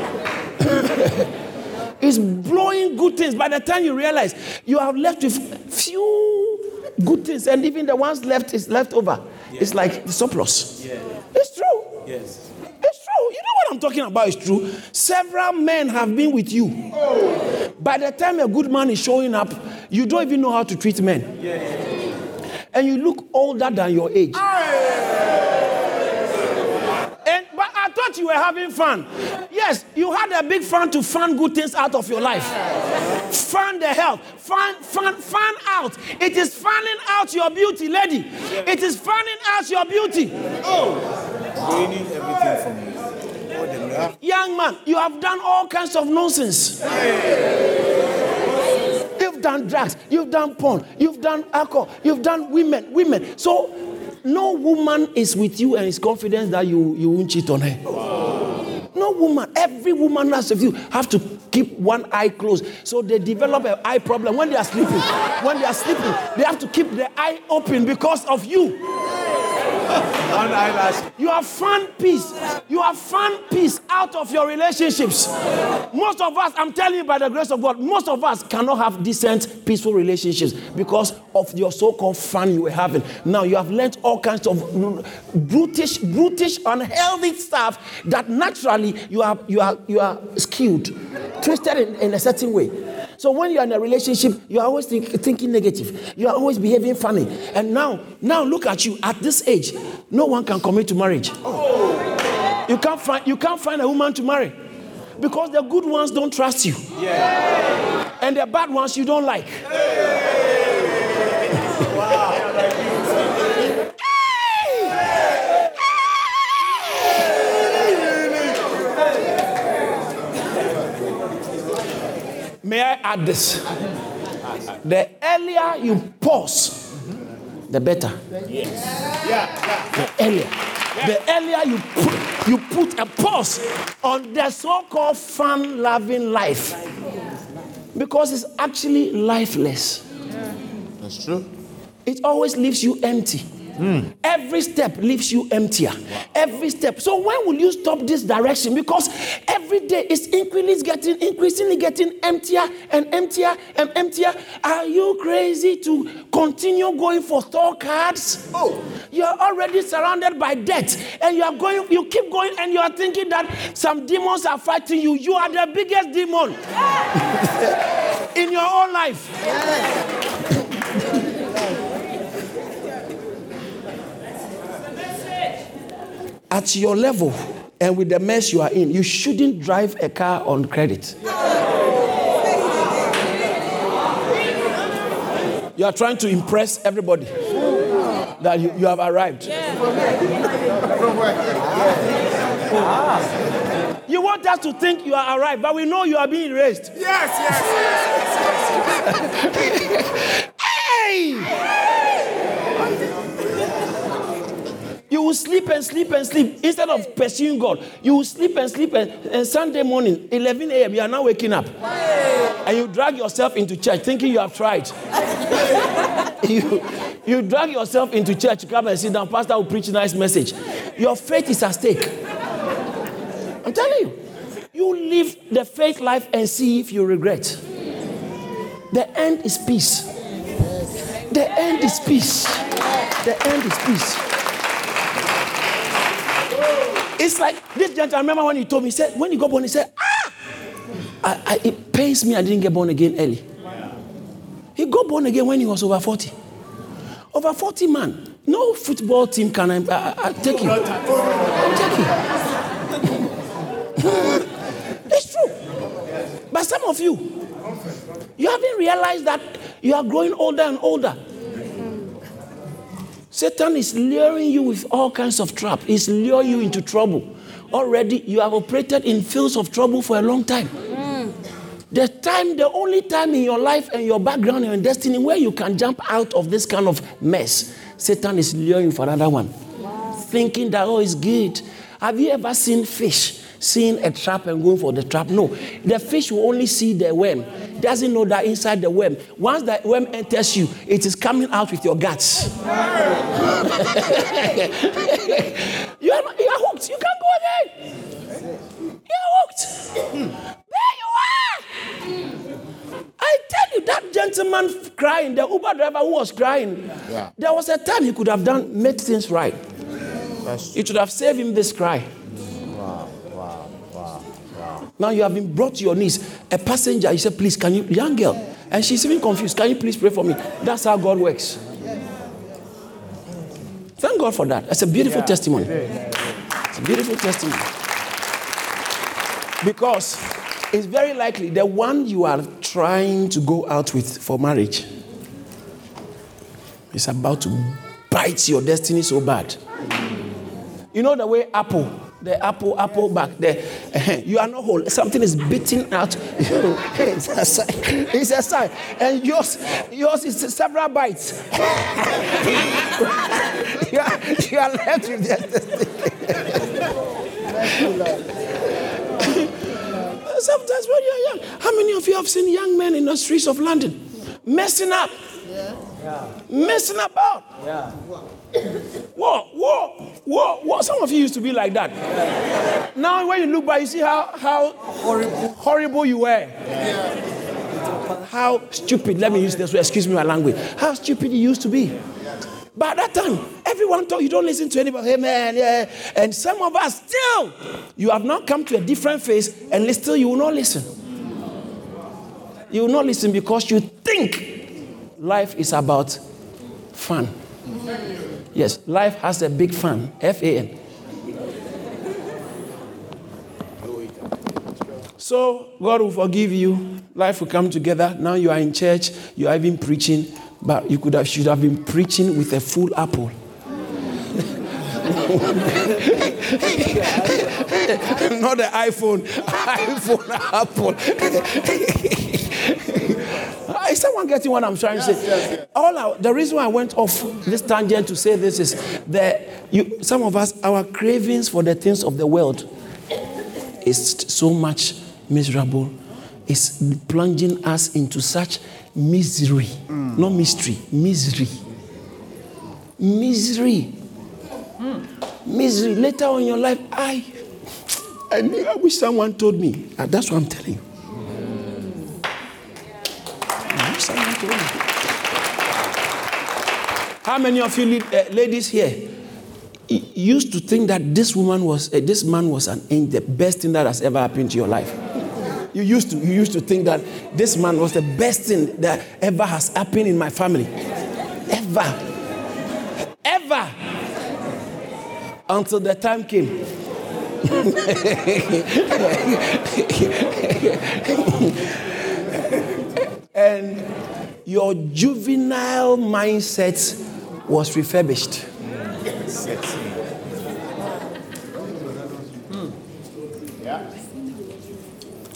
B: it's blowing good things. By the time you realize you have left with few good things, and even the ones left is left over. It's like the surplus. It's true.
C: Yes.
B: It's true. You know what I'm talking about is true. Several men have been with you. Oh. By the time a good man is showing up, you don't even know how to treat men. Yeah. And you look older than your age. And but I thought you were having fun. Yes, you had a big fun to fun good things out of your life. Fun the health. Fun, fun, fun out. It is fanning out your beauty, lady. It is fanning out your beauty.
C: Oh, Gaining everything from you. All the love.
B: Young man, you have done all kinds of nonsense. You've done drugs, you've done porn, you've done alcohol, you've done women, women. So no woman is with you and is confident that you, you won't cheat on her. No woman, every woman has of you have to keep one eye closed. So they develop an eye problem when they are sleeping. When they are sleeping, they have to keep their eye open because of you. You have found peace. You have found peace out of your relationships. Most of us, I'm telling you by the grace of God, most of us cannot have decent, peaceful relationships because of your so-called fun you were having. Now you have learned all kinds of brutish, brutish, unhealthy stuff that naturally you are you are you are skewed, twisted in, in a certain way. So when you are in a relationship, you are always think, thinking negative. You are always behaving funny. And now, now look at you at this age. No one can commit to marriage. You can't find you can't find a woman to marry because the good ones don't trust you, and the bad ones you don't like. May I add this? The earlier you pause, the better. Yes. Yeah. The earlier. The earlier you put, you put a pause on the so called fun loving life. Because it's actually lifeless.
C: That's true.
B: It always leaves you empty. Mm. Every step leaves you emptier. Every step. So when will you stop this direction? Because every day it's increasingly getting increasingly getting emptier and emptier and emptier. Are you crazy to continue going for store cards? Oh, you're already surrounded by debt, and you are going. You keep going, and you are thinking that some demons are fighting you. You are the biggest demon in your own life. At your level and with the mess you are in, you shouldn't drive a car on credit. You are trying to impress everybody that you, you have arrived. You want us to think you are arrived, but we know you are being raised.
C: Yes, yes.
B: Hey! You will sleep and sleep and sleep instead of pursuing God. You will sleep and sleep and, and Sunday morning, 11 a.m. You are now waking up, and you drag yourself into church thinking you have tried. you, you drag yourself into church, come and sit down. Pastor will preach a nice message. Your faith is at stake. I'm telling you, you live the faith life and see if you regret. The end is peace. The end is peace. The end is peace. It's like this gentleman. I remember when he told me, he said, when he got born, he said, ah, I, I, it pains me I didn't get born again early. He got born again when he was over 40. Over 40 man. No football team can I, I, I take him. Take him. it's true. But some of you, you haven't realized that you are growing older and older. Satan is luring you with all kinds of trap. He's luring you into trouble. Already, you have operated in fields of trouble for a long time. The time, the only time in your life and your background and your destiny where you can jump out of this kind of mess, Satan is luring you for another one. Thinking that, oh, it's good. Have you ever seen fish seeing a trap and going for the trap. No, the fish will only see the worm. Doesn't know that inside the worm. Once the worm enters you, it is coming out with your guts. you, are, you are hooked. You can't go again. You are hooked. There you are. I tell you, that gentleman crying, the Uber driver who was crying, yeah. there was a time he could have done made things right. It should have saved him this cry. Now you have been brought to your knees. A passenger, he said, please, can you, young girl, and she's even confused. Can you please pray for me? That's how God works. Thank God for that. It's a beautiful yeah. testimony. It's a beautiful testimony. Because it's very likely the one you are trying to go out with for marriage is about to bite your destiny so bad. You know the way apple, the apple, apple back there, you are not whole. Something is beating out. it's, a sign. it's a sign. And yours, yours is several bites. you, are, you are left with that. Sometimes when you're young, how many of you have seen young men in the streets of London messing up? Yeah. Messing about. Yeah. Whoa, whoa, whoa, whoa. Some of you used to be like that. Now, when you look back, you see how, how horrible, horrible you were. How stupid, let me use this, word, excuse me my language. How stupid you used to be. But at that time, everyone thought you don't listen to anybody. Hey man, yeah. And some of us still, you have not come to a different phase, and still you will not listen. You will not listen because you think life is about fun. Yes, life has a big fan. F A N. So God will forgive you. Life will come together. Now you are in church. You are even preaching, but you could have should have been preaching with a full apple. Not the iPhone, iPhone Apple. Is someone getting what I'm trying to say? Yes, yes. All our, the reason why I went off this tangent to say this is that you, some of us, our cravings for the things of the world is so much miserable. It's plunging us into such misery, mm. not mystery, misery. Misery. Mm. Misery. Later on in your life, I, I, I wish someone told me. Uh, that's what I'm telling you. How many of you uh, ladies here used to think that this woman was, uh, this man was an angel, the best thing that has ever happened to your life? You used to, you used to think that this man was the best thing that ever has happened in my family, ever, ever, until the time came. and your juvenile mindset was refurbished.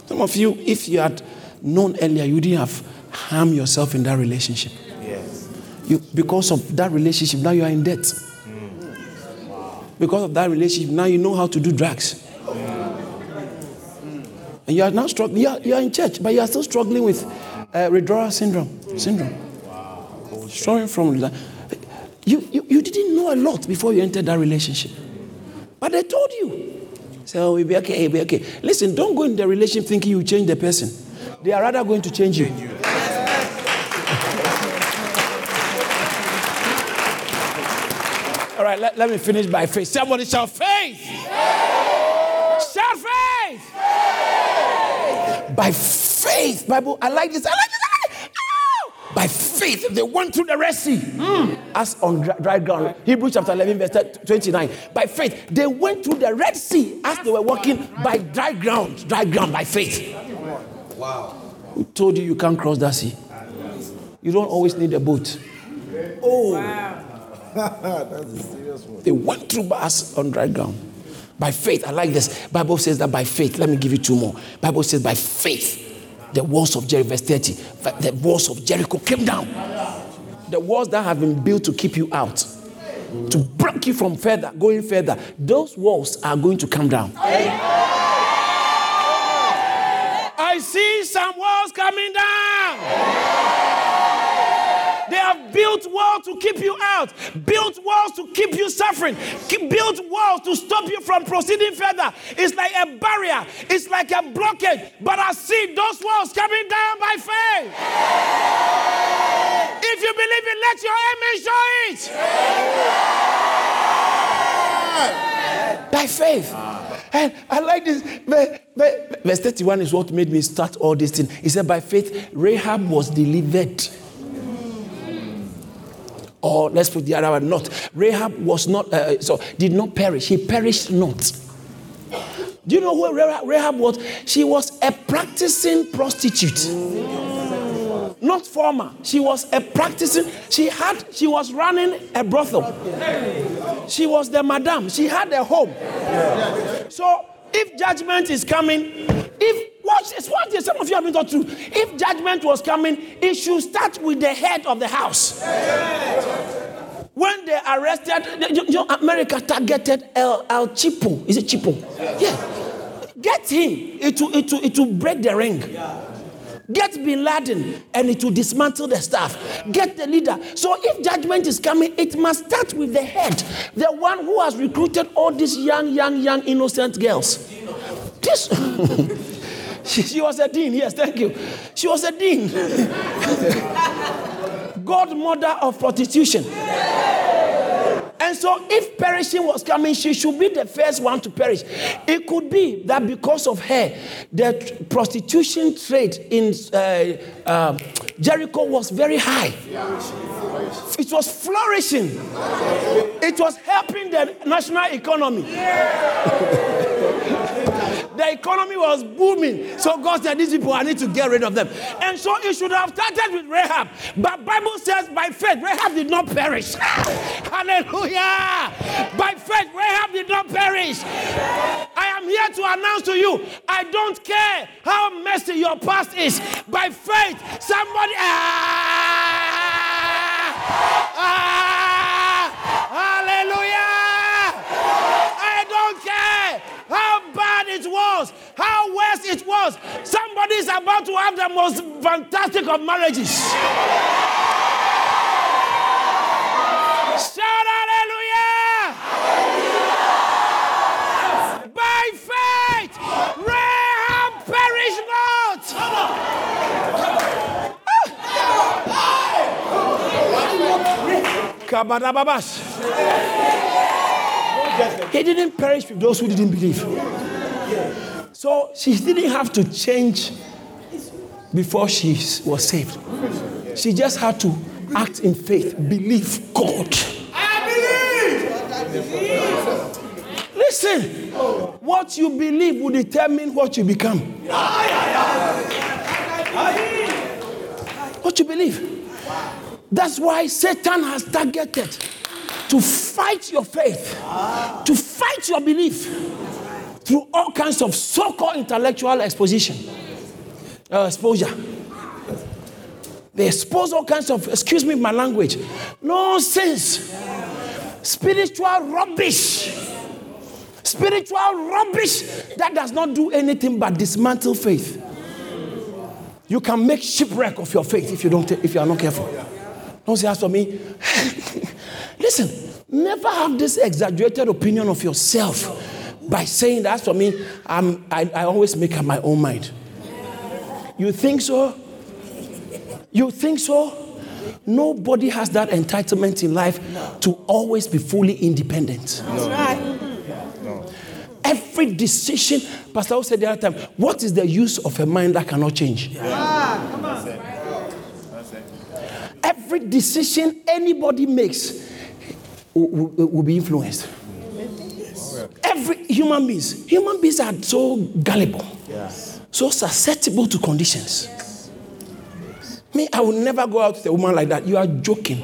B: Some of you, if you had known earlier, you didn't have harmed yourself in that relationship. Yes. You, because of that relationship, now you are in debt. Mm. Wow. Because of that relationship, now you know how to do drugs. Mm. And you are now struggling. You are, you are in church, but you are still struggling with uh, withdrawal syndrome. Syndrome. Wow. Struggling from that. You, you, you didn't know a lot before you entered that relationship. But they told you. So oh, we'll be okay, we'll be okay. Listen, don't go in the relationship thinking you change the person. They are rather going to change you. All right, let, let me finish by faith. Somebody shout faith. faith. Shout faith. faith. By faith. Bible, I like this. I like this. Oh! By faith, they went through the Red Sea mm. as on dry ground. Hebrews chapter 11, verse 29. By faith, they went through the Red Sea as they were walking by dry ground. Dry ground by faith. Wow. Who told you you can't cross that sea? You don't always need a boat. Oh. Wow. That's a serious one. They went through bars on dry ground. By faith, I like this. Bible says that by faith. Let me give you two more. Bible says by faith the walls of Jericho, verse 30, the walls of Jericho came down. The walls that have been built to keep you out, to block you from further, going further, those walls are going to come down. I see some walls coming down. They have built walls to keep you out, built walls to keep you suffering, keep, built walls to stop you from proceeding further. It's like a barrier, it's like a blockage. But I see those walls coming down by faith. If you believe it, let your amen show it. By faith. Ah. And I like this. Verse 31 is what made me start all this thing. He said, By faith, Rahab was delivered or let's put the other one, not. Rahab was not, uh, so did not perish. He perished not. Do you know who Rahab was? She was a practicing prostitute. Not former. She was a practicing. She had. She was running a brothel. She was the madam. She had a home. So if judgment is coming, if watch this, watch this. Some of you have been taught to. If judgment was coming, it should start with the head of the house. When they arrested, you know, America targeted El, El Chipo. Is it Chipo? Yeah. Get him. It will, it, will, it will break the ring. Get Bin Laden and it will dismantle the staff. Get the leader. So if judgment is coming, it must start with the head, the one who has recruited all these young, young, young, innocent girls. This. she, she was a dean, yes, thank you. She was a dean. Godmother of prostitution. And so, if perishing was coming, she should be the first one to perish. It could be that because of her, the prostitution trade in uh, uh, Jericho was very high. It was flourishing, it was helping the national economy. The economy was booming. So God said, These people, I need to get rid of them. And so it should have started with Rahab. But Bible says by faith, Rahab did not perish. Hallelujah. By faith, Rahab did not perish. I am here to announce to you, I don't care how messy your past is. By faith, somebody. Ah, ah, hallelujah. I don't care bad it was, how worse it was. Somebody is about to have the most fantastic of marriages. Shout hallelujah! By faith, Rahab perish not. Ah! Kabadababash. He didn't perish with those who didn't believe. So she didn't have to change before she was saved. She just had to act in faith, believe God. I believe. Listen, what you believe will determine what you become. What you believe. That's why Satan has targeted to fight your faith, to fight your belief through all kinds of so-called intellectual exposition, uh, exposure. They expose all kinds of, excuse me, my language, nonsense, spiritual rubbish, spiritual rubbish that does not do anything but dismantle faith. You can make shipwreck of your faith if you don't, if you are not careful. Don't say, as for me. Listen, never have this exaggerated opinion of yourself by saying that for me, I'm, I, I always make up my own mind. You think so? You think so? Nobody has that entitlement in life to always be fully independent.
D: That's right.
B: Every decision, Pastor O said the other time, what is the use of a mind that cannot change? Ah, Every decision anybody makes will, will- be influenced. Every human beings, human beings are so gullible, yes. so susceptible to conditions. Me, I will never go out with a woman like that. You are joking.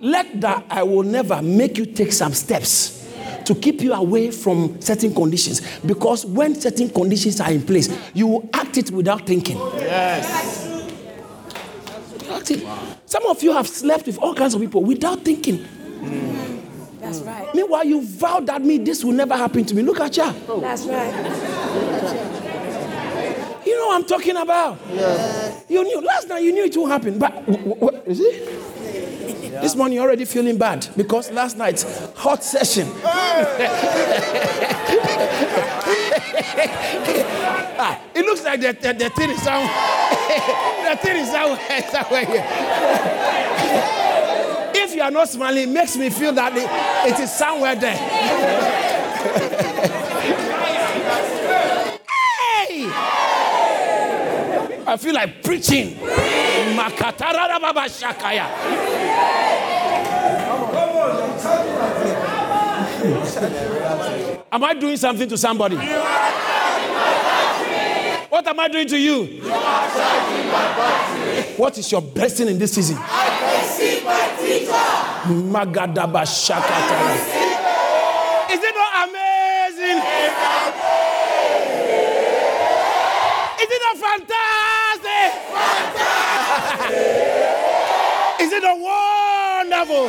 B: Let that I will never make you take some steps to keep you away from certain conditions. Because when certain conditions are in place, you will act it without thinking. Act it. Some of you have slept with all kinds of people without thinking.
D: That's right.
B: Meanwhile, you vowed that me this will never happen to me. Look at you.
D: That's right.
B: You know what I'm talking about. You knew last night. You knew it won't happen, but w- w- is it? This morning you're already feeling bad because last night hot session. ah, it looks like the, the, the thing is somewhere. the thing is somewhere, somewhere here. if you are not smiling, it makes me feel that it, it is somewhere there. hey! I feel like preaching. Makatara baba shakaya. Am I doing something to somebody? What am I doing to you? What is your blessing in this season? Magadaba shakatara. Is it not amazing? Is it not fantastic? Is it not wonderful? Wonderful.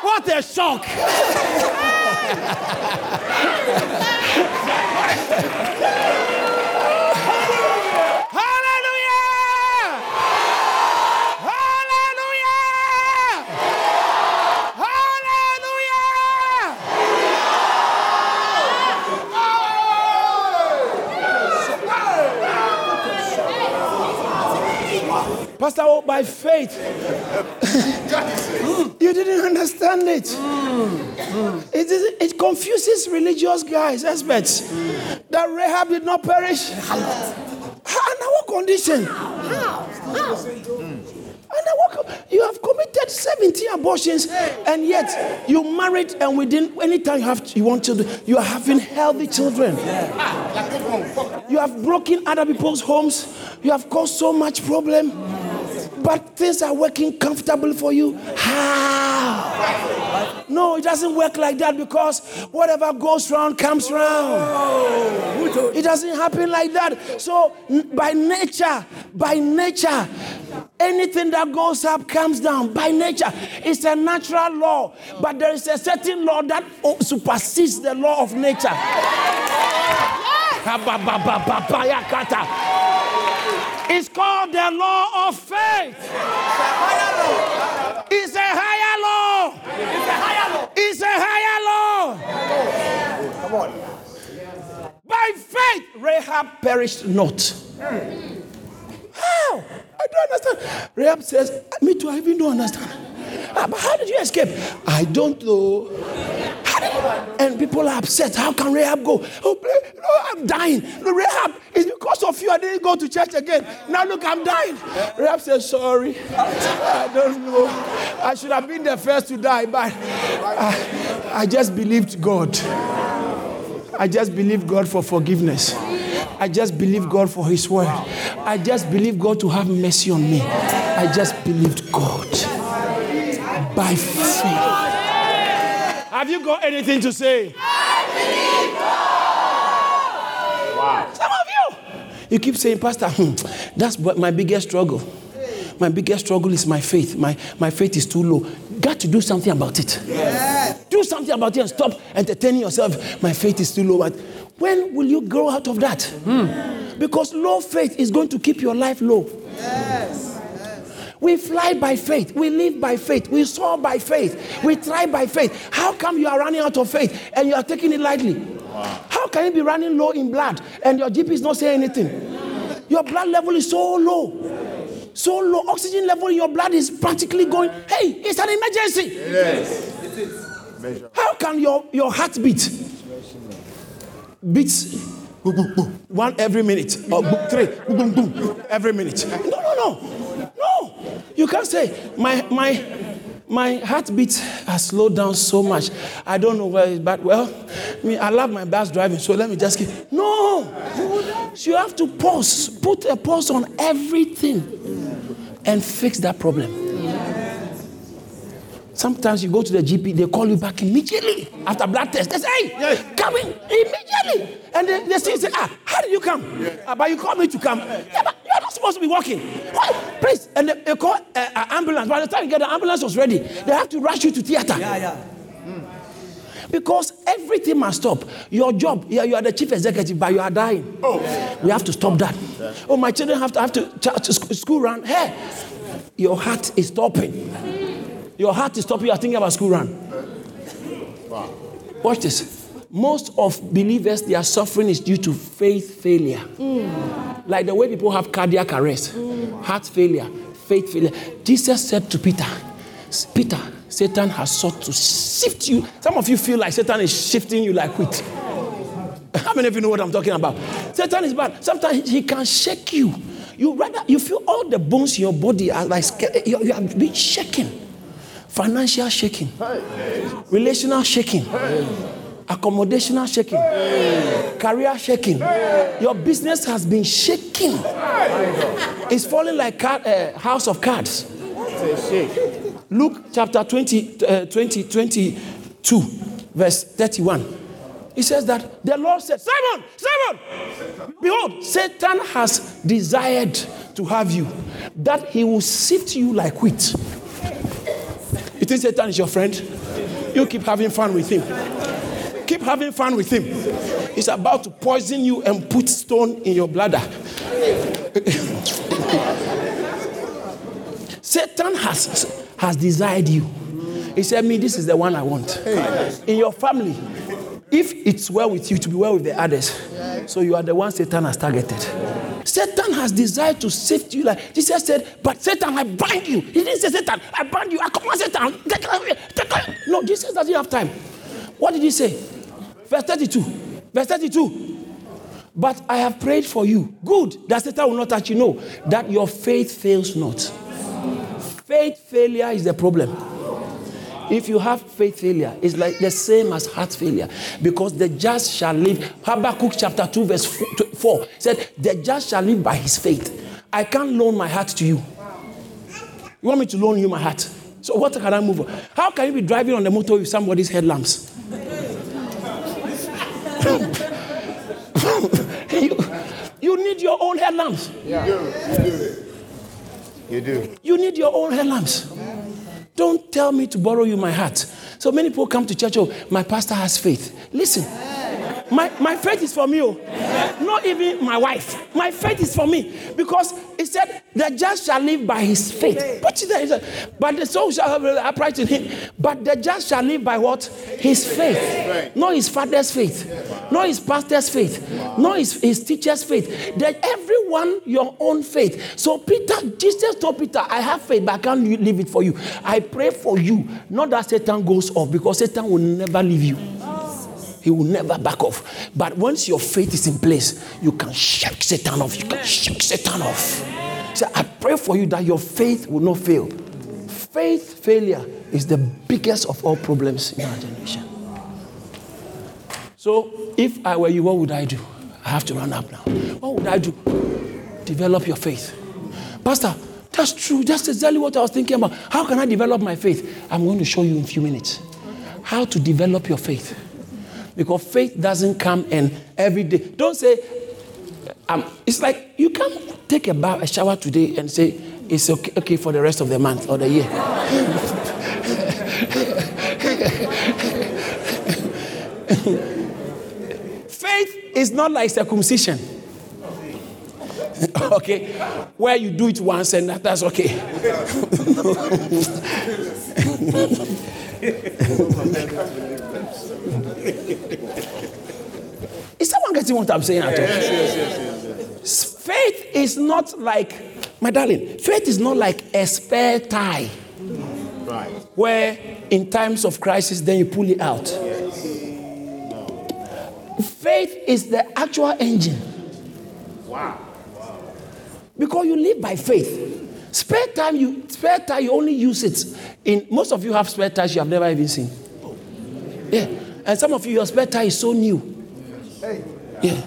B: What a shock. Hallelujah! Hallelujah! Hallelujah! Pastor, oh, by faith, you didn't understand it. It, is, it confuses religious guys, experts, that Rahab did not perish. Under what condition? What you have committed 70 abortions and yet you married and within any time you have you want children, you are having healthy children. Ah, you have broken other people's homes. You have caused so much problem. But things are working comfortable for you. How? No, it doesn't work like that because whatever goes round comes round. It doesn't happen like that. So, by nature, by nature, anything that goes up comes down. By nature, it's a natural law. But there is a certain law that supersedes the law of nature. It's called the law of faith. It's a higher law. It's a higher law. It's a higher law.
C: Come on.
B: By faith, Rahab perished not. How? I don't understand. Rahab says, Me too, I even don't understand. "Ah, but how did you escape? I don't know. And people are upset. How can Rahab go? Oh, please, no, I'm dying. No, Rahab, it's because of you I didn't go to church again. Now look, I'm dying. Rahab says, Sorry. I don't know. I should have been the first to die, but I, I just believed God. I just believed God for forgiveness. I just believe God for His word. I just believe God to have mercy on me. I just believed God by faith. Have you got anything to say? Some of you, you keep saying, Pastor, hmm, that's what my biggest struggle. My biggest struggle is my faith. My, my faith is too low. Got to do something about it. Do something about it and stop entertaining yourself. My faith is too low. But when will you grow out of that? Because low faith is going to keep your life low. We fly by faith. We live by faith. We soar by faith. We try by faith. How come you are running out of faith and you are taking it lightly? How can you be running low in blood and your GP is not saying anything? Your blood level is so low. So low. Oxygen level in your blood is practically going, hey, it's an emergency. Yes. How can your, your heart beat? Beats one every minute, or three, every minute. No, no, no. You can't say my my my heartbeat has slowed down so much. I don't know where it's but well, I mean I love my bus driving, so let me just keep. No, so you have to pause, put a pause on everything, and fix that problem. Sometimes you go to the GP, they call you back immediately after blood test. They say, hey, come in immediately. And they, they say, say, ah, how did you come? "Ah, but you called me to come. Yeah, but you're not supposed to be walking. Why? Please. And they, they call uh, uh, ambulance. By the time you get the ambulance was ready, they have to rush you to theater.
C: Yeah, yeah.
B: Because everything must stop. Your job, yeah, you are the chief executive, but you are dying. Oh. We have to stop that. Oh, my children have to have to, to school run. Hey, your heart is stopping. Your heart is stopping. You are thinking about school run. Wow. Watch this. Most of believers, their suffering is due to faith failure. Mm. Like the way people have cardiac arrest, mm. heart failure, faith failure. Jesus said to Peter, Peter, Satan has sought to shift you. Some of you feel like Satan is shifting you like wheat. How many of you know what I'm talking about? Satan is bad. Sometimes he can shake you. You rather you feel all the bones in your body are like you, you are being shaken. Financial shaking, relational shaking, accommodational shaking, career shaking. Your business has been shaking. It's falling like a uh, house of cards. Luke chapter 20, uh, 20, 22, verse 31. He says that the Lord said, Simon, Simon, behold, Satan has desired to have you, that he will sift you like wheat. You think Satan is your friend? You keep having fun with him. Keep having fun with him. He's about to poison you and put stone in your bladder. Satan has has desired you. He said, Me, this is the one I want. In your family, if it's well with you, to be well with the others. So you are the one Satan has targeted. Satan has desired to sift you like Jesus said, but Satan, I bind you. He didn't say Satan, I bind you. I command Satan. No, Jesus doesn't have time. What did he say? Verse 32. Verse 32. But I have prayed for you. Good. That Satan will not touch you. No. That your faith fails not. Faith failure is the problem. If you have faith failure, it's like the same as heart failure because the just shall live. Habakkuk chapter 2, verse 4 said, The just shall live by his faith. I can't loan my heart to you. You want me to loan you my heart? So, what can I move on? How can you be driving on the motor with somebody's headlamps? you, you need your own headlamps. Yeah, you do. You do. You need your own headlamps. Don't tell me to borrow you my heart. So many people come to church, oh, my pastor has faith. Listen, my, my faith is for me, oh. not even my wife. My faith is for me because he said, The just shall live by his faith. But, said, but the soul shall have upright in him. But the just shall live by what? His faith. Not his father's faith, not his pastor's faith, not his, his teacher's faith. That everyone your own faith. So Peter, Jesus told Peter, I have faith, but I can't leave it for you. I pray for you, not that Satan goes off, because Satan will never leave you. He will never back off. But once your faith is in place, you can shake Satan off. You can shake Satan off. So I pray for you that your faith will not fail. Faith failure is the biggest of all problems in our generation. So if I were you, what would I do? I have to run up now. What would I do? Develop your faith. Pastor, that's true. That's exactly what I was thinking about. How can I develop my faith? I'm going to show you in a few minutes how to develop your faith. Because faith doesn't come in every day. Don't say, um, it's like you can't take a bath, a shower today and say, it's okay, okay for the rest of the month or the year. faith is not like circumcision. okay, where you do it once and that's okay. Is someone getting what I'm saying at all? Yes, yes, yes, yes. faith is not like, my darling, faith is not like a spare tire. Right. Where in times of crisis, then you pull it out. Faith is the actual engine. Wow. Because you live by faith. Spare time, you spare time, you only use it. In most of you have spare tires you have never even seen. Yeah. And some of you, your spare tire is so new. Yeah.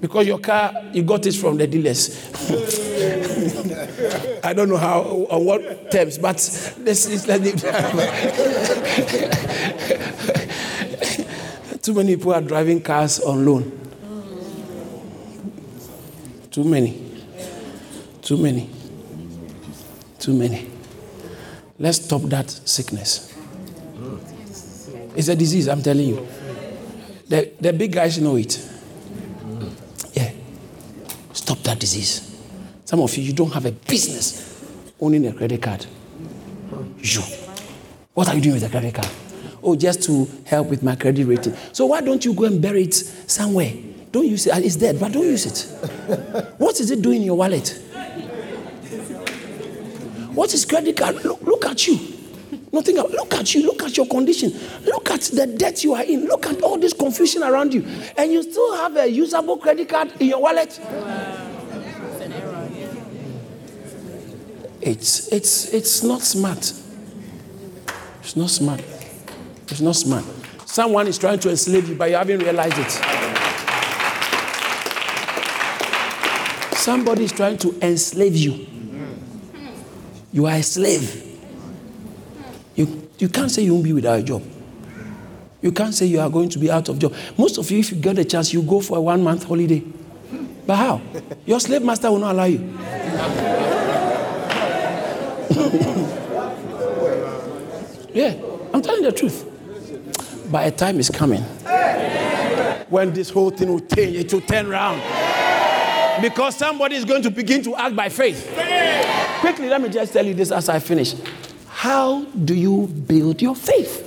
B: Because your car, you got it from the dealers. I don't know how, on what terms, but this is like Too many people are driving cars on loan. Too many. Too many. Too many. Let's stop that sickness. It's a disease, I'm telling you. The, the big guys know it. Yeah. Stop that disease. Some of you, you don't have a business owning a credit card. You. What are you doing with a credit card? Oh, just to help with my credit rating. So why don't you go and bury it somewhere? Don't use it. Ah, it's dead, but don't use it. What is it doing in your wallet? What is credit card? Look, look at you. Nothing. Look at you. Look at your condition. Look at the debt you are in. Look at all this confusion around you, and you still have a usable credit card in your wallet. It's it's it's not smart. It's not smart. It's not smart. Someone is trying to enslave you, but you haven't realized it. Somebody is trying to enslave you. You are a slave. You, can't say you won't be without a job. You can't say you are going to be out of job. Most of you, if you get a chance, you go for a one month holiday. But how? Your slave master will not allow you. yeah, I'm telling the truth. But a time is coming when this whole thing will change, it will turn around. Because somebody is going to begin to act by faith. Quickly, let me just tell you this as I finish. How do you build your faith?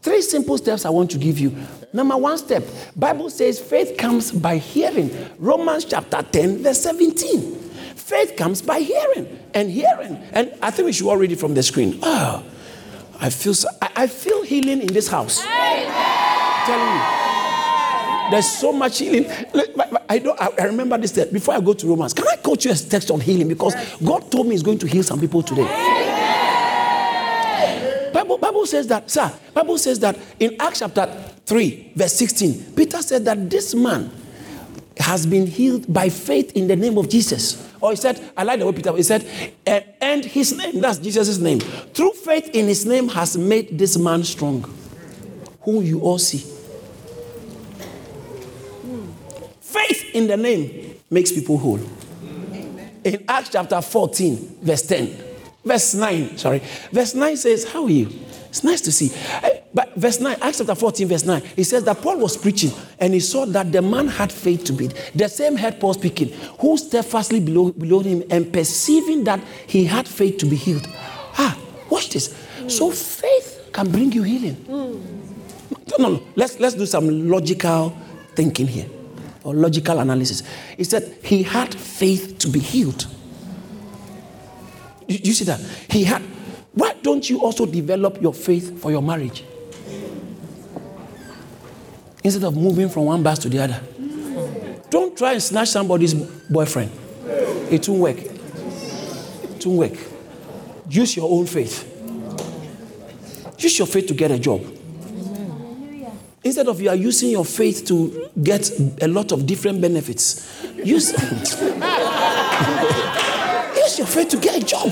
B: Three simple steps I want to give you. Number one step, Bible says faith comes by hearing. Romans chapter 10, verse 17. Faith comes by hearing and hearing. And I think we should all read it from the screen. Oh, I feel so, I, I feel healing in this house. telling you. There's so much healing. I, don't, I remember this. Before I go to Romans, can I quote you a text on healing? Because God told me He's going to heal some people today. Bible, Bible says that, sir, Bible says that in Acts chapter 3, verse 16, Peter said that this man has been healed by faith in the name of Jesus. Or he said, I like the way Peter, he said, eh, and his name, that's Jesus' name. Through faith in his name has made this man strong, who you all see. Faith in the name makes people whole. In Acts chapter 14, verse 10, verse 9, sorry, verse 9 says, How are you? It's nice to see. Eh, but verse 9, Acts chapter 14, verse 9, he says that Paul was preaching and he saw that the man had faith to beat. The same head Paul speaking, who steadfastly below, below him and perceiving that he had faith to be healed. Ah, watch this. Mm. So faith can bring you healing. Mm. No, no, no. Let's, let's do some logical thinking here or logical analysis. He said he had faith to be healed. You, see that? He had why don't you also develop your faith for your marriage? Instead of moving from one bus to the other. Don't try and snatch somebody's boyfriend. It won't work. It won't work. Use your own faith. Use your faith to get a job. Instead of you are using your faith to get a lot of different benefits, use, use your faith to get a job.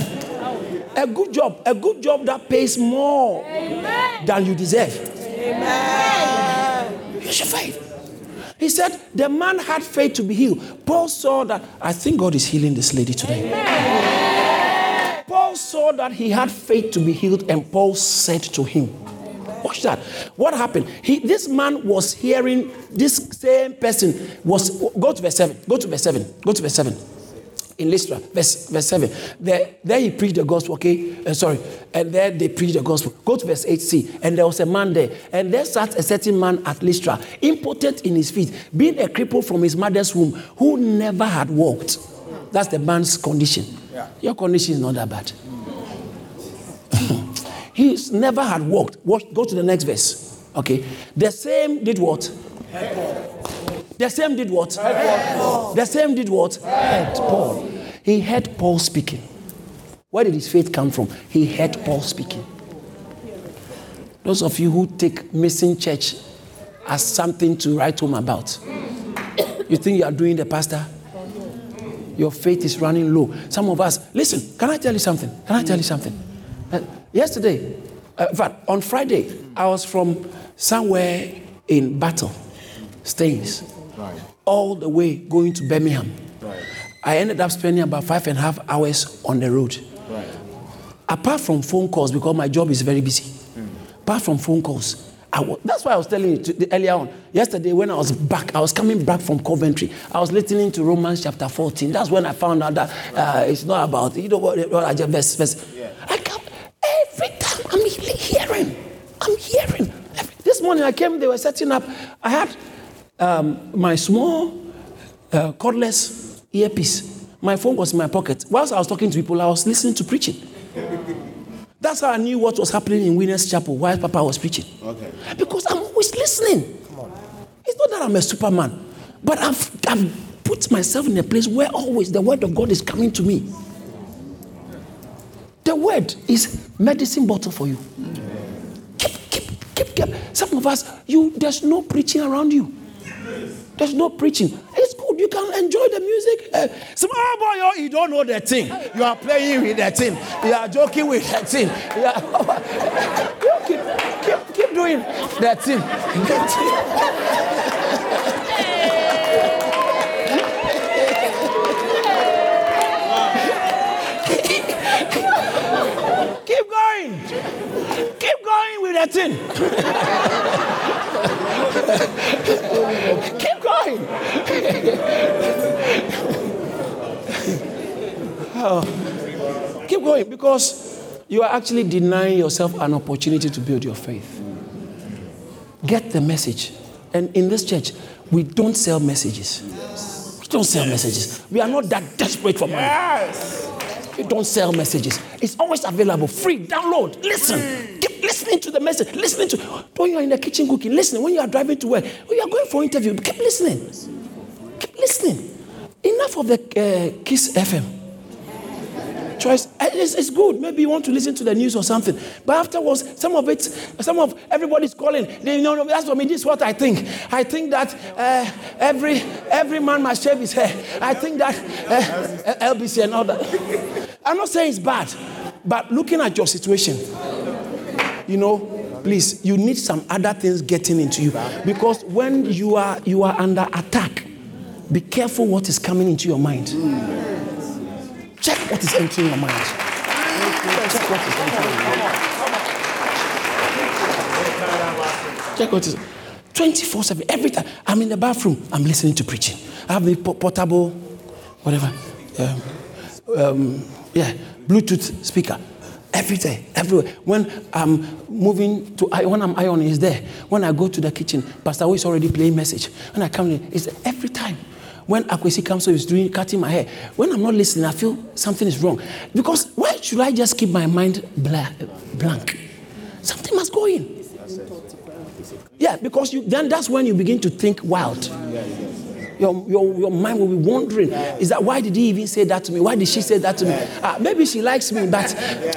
B: A good job, a good job that pays more Amen. than you deserve. Amen. Use your faith. He said the man had faith to be healed. Paul saw that. I think God is healing this lady today. Amen. Paul saw that he had faith to be healed, and Paul said to him, Watch that. What happened? He, this man was hearing this same person was go to verse 7. Go to verse 7. Go to verse 7 in Lystra, verse, verse 7. There, there he preached the gospel, okay? Uh, sorry. And there they preached the gospel. Go to verse 8c. And there was a man there. And there sat a certain man at Lystra, impotent in his feet, being a cripple from his mother's womb, who never had walked. That's the man's condition. Yeah. Your condition is not that bad. He's never had walked. Watch, go to the next verse. Okay. The same did what? The same did what? The same did what? Heard Paul. He heard Paul speaking. Where did his faith come from? He heard Paul speaking. Those of you who take missing church as something to write home about, you think you are doing the pastor? Your faith is running low. Some of us, listen, can I tell you something? Can I tell you something? Uh, yesterday, uh, fact, on Friday, I was from somewhere in Battle, Staines right. all the way going to Birmingham. Right. I ended up spending about five and a half hours on the road. Right. Apart from phone calls, because my job is very busy. Mm. apart from phone calls, I wa- that's why I was telling you to, the, earlier on. Yesterday, when I was back, I was coming back from Coventry. I was listening to Romans chapter 14. That's when I found out that uh, it's not about, you know what, what I just, verse, verse. I come, every time I'm hearing, I'm hearing. Every- this morning I came, they were setting up, I had um, my small uh, cordless earpiece. My phone was in my pocket. Whilst I was talking to people, I was listening to preaching. That's how I knew what was happening in Winners Chapel while Papa was preaching.
C: Okay.
B: Because I'm always listening. It's not that I'm a superman, but I've, I've put myself in a place where always the word of God is coming to me. The word is medicine bottle for you. Keep, keep, keep, keep. Some of us, you there's no preaching around you. There's no preaching. It's good. You can enjoy the music. Uh, some oh boy, you don't know the thing. You are playing with the thing. You are joking with the thing. You, are, you keep, keep, keep doing that. That thing. Keep going. Keep going with that thing. Keep going. Oh. Keep going because you are actually denying yourself an opportunity to build your faith. Get the message. And in this church, we don't sell messages. We don't sell messages. We are not that desperate for money. You don't sell messages. It's always available, free. Download, listen. Listening to the message. Listening to when you are in the kitchen cooking. Listening when you are driving to work. When you are going for interview. Keep listening. Keep listening. Enough of the uh, Kiss FM. Choice. It's, it's good. Maybe you want to listen to the news or something. But afterwards, some of it, some of everybody's calling. They know. No, that's for me. This is what I think. I think that uh, every every man must shave his hair. I think that uh, LBC and all that. I'm not saying it's bad, but looking at your situation, you know, please, you need some other things getting into you because when you are you are under attack, be careful what is coming into your mind. Check what is entering your mind. Check what is entering your mind. Check what is 24 7. Every time I'm in the bathroom, I'm listening to preaching. I have the portable, whatever, um, um, yeah, Bluetooth speaker. Every day, everywhere. When I'm moving to, when I'm ironing, it's there. When I go to the kitchen, Pastor Wu is already playing message. When I come in, it's every time. When Akwesi comes, so he's doing cutting my hair. When I'm not listening, I feel something is wrong. Because why should I just keep my mind bla- blank? Something must go in. Yeah, because you, then that's when you begin to think wild. Your, your, your mind will be wondering, is that why did he even say that to me? Why did she say that to me? Ah, maybe she likes me, but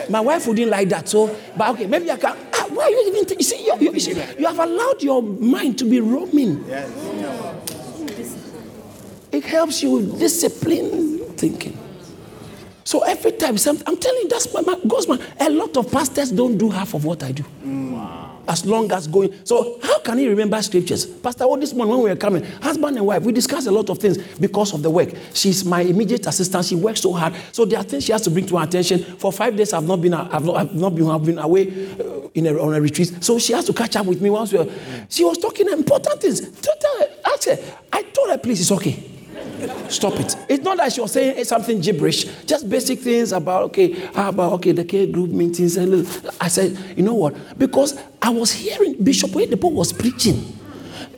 B: my wife wouldn't like that. So, but okay, maybe I can. Ah, why you even think? You see, you, you, you see, you have allowed your mind to be roaming. It helps you with discipline thinking. So every time, I'm telling you, that's my, my God's man. A lot of pastors don't do half of what I do. As long as going. So how can he remember scriptures? Pastor, oh, this morning when we were coming, husband and wife, we discussed a lot of things because of the work. She's my immediate assistant. She works so hard. So there are things she has to bring to our attention. For five days, I've not been, I've not, I've not been, I've been away uh, in a, on a retreat. So she has to catch up with me once we were. She was talking important things. Tell her, her. I told her, please, it's okay. Stop it. It's not that she was saying something gibberish, just basic things about, okay, how about, okay, the care group meetings. And I said, you know what? Because I was hearing Bishop Oyedepo was preaching.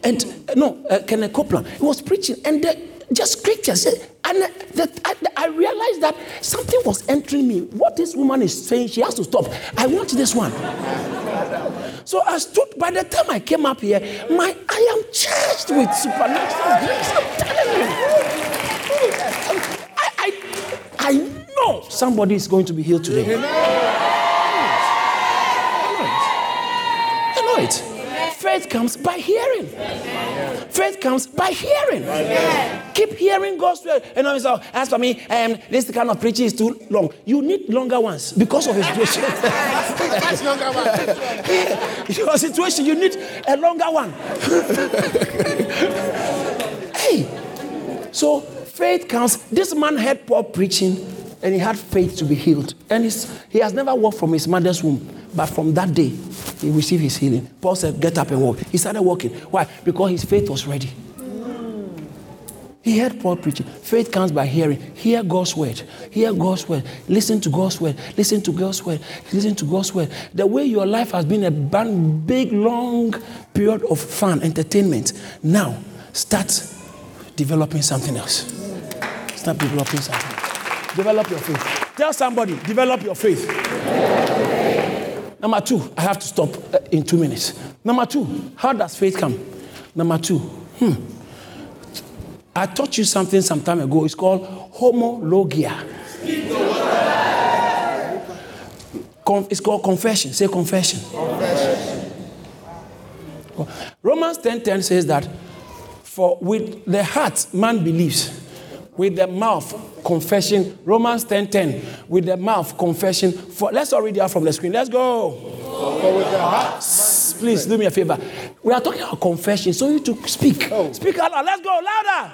B: And, no, uh, Kenneth Copeland, he was preaching. And the, just scriptures. And that, I, I realized that something was entering me. What this woman is saying, she has to stop. I want this one. So I stood, by the time I came up here, my I am charged with supernatural grace. I'm telling you. I, I, I know somebody is going to be healed today. I know it. Faith comes by hearing. Faith comes by hearing. Keep hearing God's word. And I so, as for me, um, this kind of preaching is too long. You need longer ones because of his situation.
C: That's longer one.
B: Your situation, you need a longer one. hey, so faith comes. This man had Paul preaching, and he had faith to be healed. And he has never walked from his mother's womb, but from that day, he received his healing. Paul said, Get up and walk. He started walking. Why? Because his faith was ready. He heard Paul preaching. Faith comes by hearing. Hear God's word. Hear God's word. Listen to God's word. Listen to God's word. Listen to God's word. The way your life has been a big, long period of fun, entertainment. Now, start developing something else. Start developing something. Develop your faith. Tell somebody, develop your faith. Number two, I have to stop uh, in two minutes. Number two, how does faith come? Number two, hmm. I taught you something some time ago. It's called homologia. it's called confession. Say confession. confession. Romans 10:10 10, 10 says that for with the heart man believes, with the mouth confession. Romans 10:10 10, with the mouth confession. For let's all read it out from the screen. Let's go. For with the heart please do me a favor. We are talking about confession, so you to speak. Oh. Speak out loud. Let's go louder.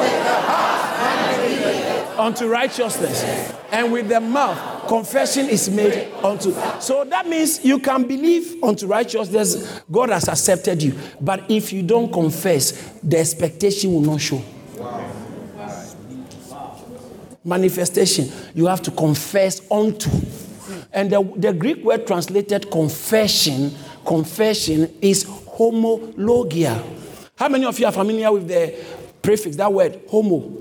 B: With the heart. Unto righteousness, and with the mouth confession is made unto. So that means you can believe unto righteousness. God has accepted you, but if you don't confess, the expectation will not show. Manifestation, you have to confess unto. And the, the Greek word translated confession confession is homologia. How many of you are familiar with the prefix, that word, homo?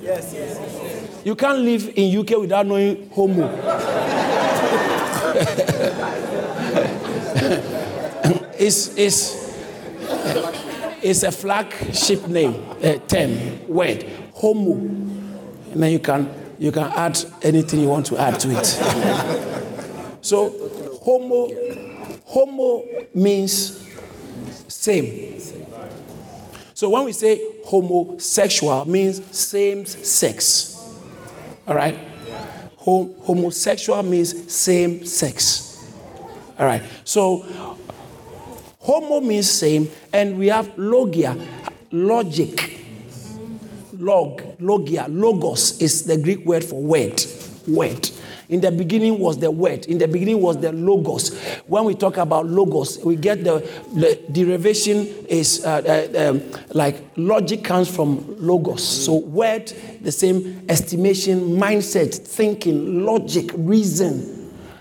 B: Yes, yes. You can't live in UK without knowing homo. it's, it's, it's a flagship name, a term, word, homo. And then you can, you can add anything you want to add to it. so, homo Homo means same. So when we say homosexual means same sex. All right? Hom- homosexual means same sex. All right. So homo means same and we have logia, logic. Log, logia, logos is the Greek word for word. Word. In the beginning was the word. In the beginning was the logos. When we talk about logos, we get the, the derivation is uh, uh, um, like logic comes from logos. So word, the same estimation, mindset, thinking, logic, reason.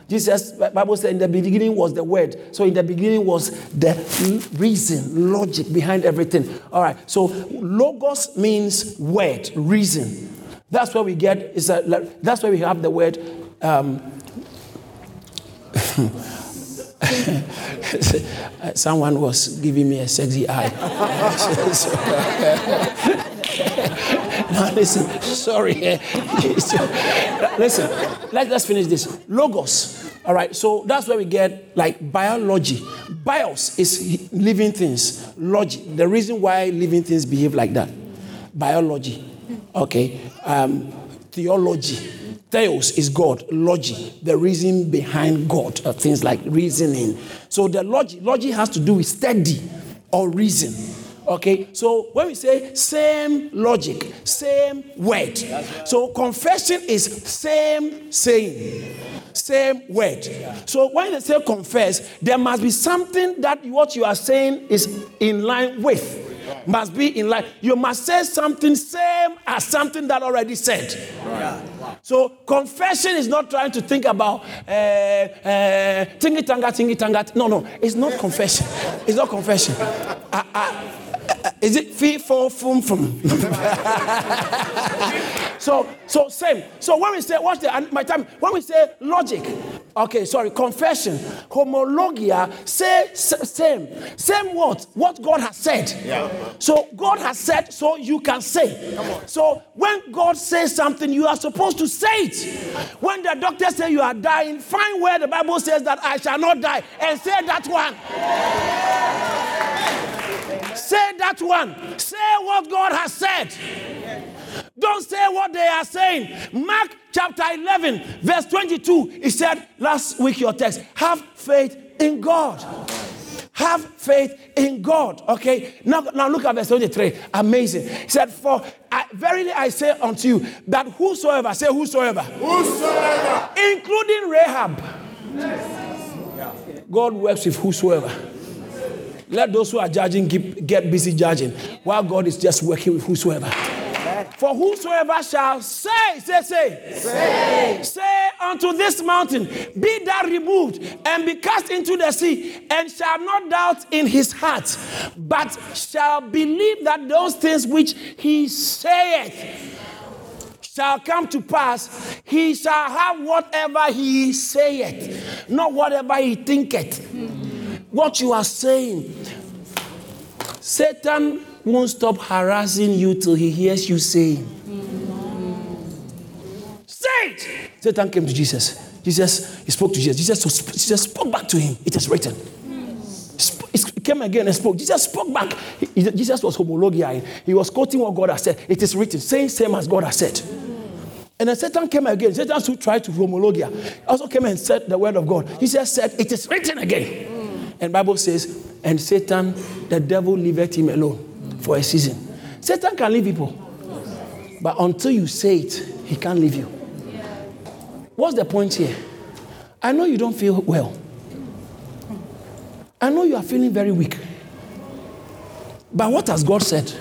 B: Jesus, Bible said in the beginning was the word. So in the beginning was the reason, logic behind everything. All right. So logos means word, reason. That's where we get is a, that's where we have the word um, someone was giving me a sexy eye. now listen, sorry. listen, let's, let's finish this. Logos. All right, so that's where we get like biology. Bios is living things. Logic, the reason why living things behave like that. Biology. Okay. Um, theology Theos is God, logic, the reason behind God, uh, things like reasoning. So the logic, logic has to do with study or reason. Okay, so when we say same logic, same word, so confession is same saying, same word. So when they say confess, there must be something that what you are saying is in line with must be in line. You must say something same as something that already said. So confession is not trying to think about uh, uh, tingy tanga, tingy tanga. No, no, it's not confession. It's not confession. Uh, uh, uh is it fee for fum fum? so so same. So when we say what's the my time? When we say logic, okay, sorry, confession, homologia, say same, same what? What God has said. Yeah. So God has said, so you can say. So when God says something, you are supposed to say it. When the doctor says you are dying, find where the Bible says that I shall not die and say that one. Say that one. Say what God has said. Don't say what they are saying. Mark chapter 11, verse 22, he said last week, your text, have faith in God. have faith in God. Okay. Now, now look at verse 23. Amazing. He said, For I, verily I say unto you that whosoever, say whosoever,
C: Whosoever.
B: including Rahab, God works with whosoever. Let those who are judging keep, get busy judging, while God is just working with whosoever. For whosoever shall say, say, say, say, say unto this mountain, be thou removed and be cast into the sea, and shall not doubt in his heart, but shall believe that those things which he saith shall come to pass, he shall have whatever he saith, not whatever he thinketh. What you are saying, Satan won't stop harassing you till he hears you saying. Say it. Satan came to Jesus. Jesus, he spoke to Jesus. Jesus, Jesus spoke back to him. It is written. He came again and spoke. Jesus spoke back. Jesus was homologia. He was quoting what God has said. It is written, saying same as God has said. And then Satan came again. Satan who tried to homologia also came and said the word of God. Jesus said, It is written again. And Bible says, and Satan, the devil leaveth him alone for a season. Satan can leave people. But until you say it, he can't leave you. What's the point here? I know you don't feel well. I know you are feeling very weak. But what has God said?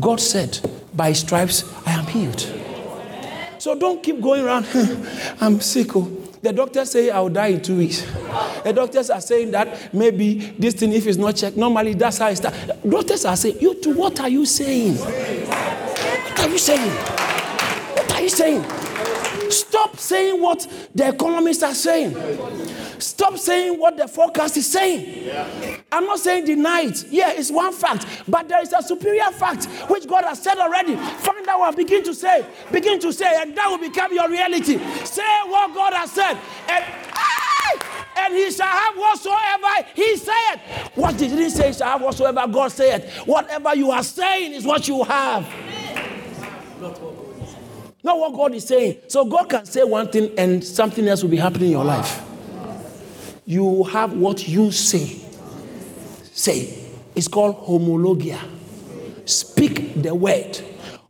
B: God said, by stripes I am healed. So don't keep going around. I'm sick. Oh. The doctors say I'll die in two weeks. The doctors are saying that maybe this thing, if it's not checked, normally that's how it starts. Doctors are saying, you too, what are you saying? What are you saying? What are you saying? Stop saying what the economists are saying. Stop saying what the forecast is saying. I'm not saying deny it. Yeah, it's one fact, but there is a superior fact which God has said already. Find out what begin to say, begin to say, and that will become your reality. Say what God has said, and and he shall have whatsoever he said. What did he say? He shall have whatsoever God said. Whatever you are saying is what you have. Not what God is saying. So God can say one thing and something else will be happening in your life. You have what you say. Say. It's called homologia. Speak the word.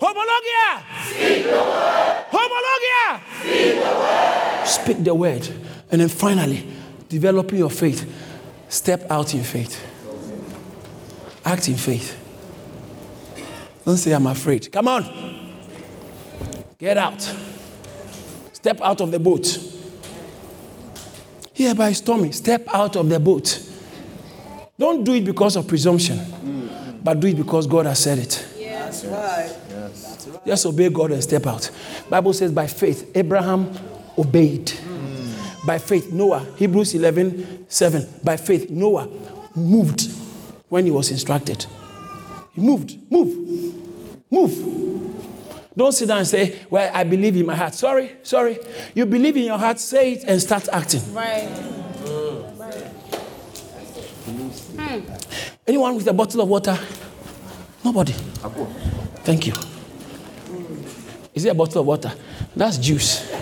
B: Homologia. Speak the word. Homologia. Speak the word. Speak the word. And then finally, developing your faith. Step out in faith. Act in faith. Don't say I'm afraid. Come on. Get out. Step out of the boat. Here by stormy, step out of the boat. Don't do it because of presumption, but do it because God has said it.
D: That's right.
B: Yes, Just obey God and step out. Bible says by faith Abraham obeyed. By faith Noah, Hebrews 11, 7. By faith Noah moved when he was instructed. He moved. Move. Move. Don't sit down and say, Well, I believe in my heart. Sorry, sorry. You believe in your heart, say it and start acting.
D: Right. Hmm.
B: Anyone with a bottle of water? Nobody. Thank you. Is it a bottle of water? That's juice.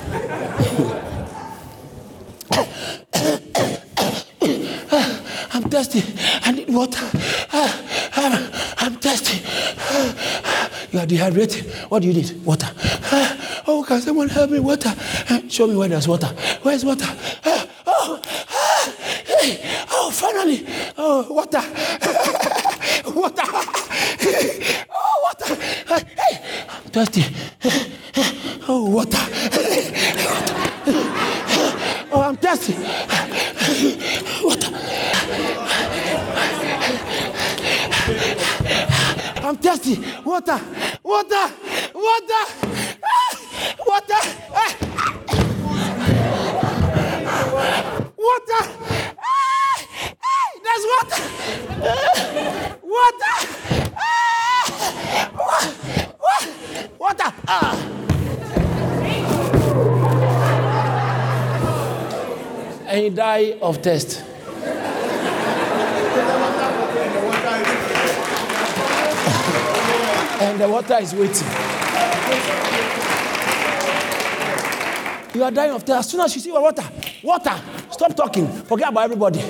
B: I'm thirsty. I need water. I'm, I'm thirsty. Ah, You are dehydrated. What do you need? Water. Ah, oh, can someone help me? Water. Ah, show me where there's water. Where's water? Ah, oh, hey. oh, finally. Oh, water. water. Oh, water. Hey, I'm thirsty. Oh, water. Oh, I'm thirsty. Water. Water. Water. Water. Ah, Water. Ah. Water. Ah, ah, There's water. Ah, Water. Ah, wa- wa- Water. Ah. And you die of thirst. and the water is waiting. You are dying of thirst. As soon as you see water, water, stop talking. Forget about everybody.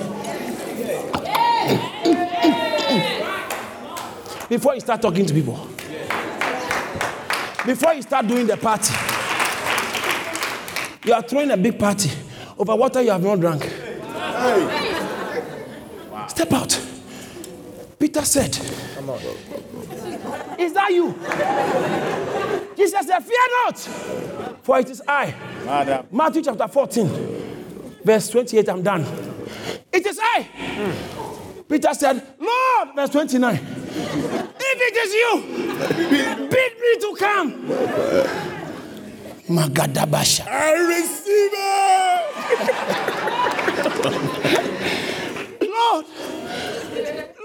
B: Before you start talking to people, before you start doing the party, you are throwing a big party over water you have not drunk. Step out. Peter said, is that you? Jesus said, Fear not, for it is I.
C: Madam.
B: Matthew chapter 14, verse 28. I'm done. It is I. Peter said, Lord, verse 29. If it is you, bid me to come. Magadabasha.
C: I receive it.
B: Lord,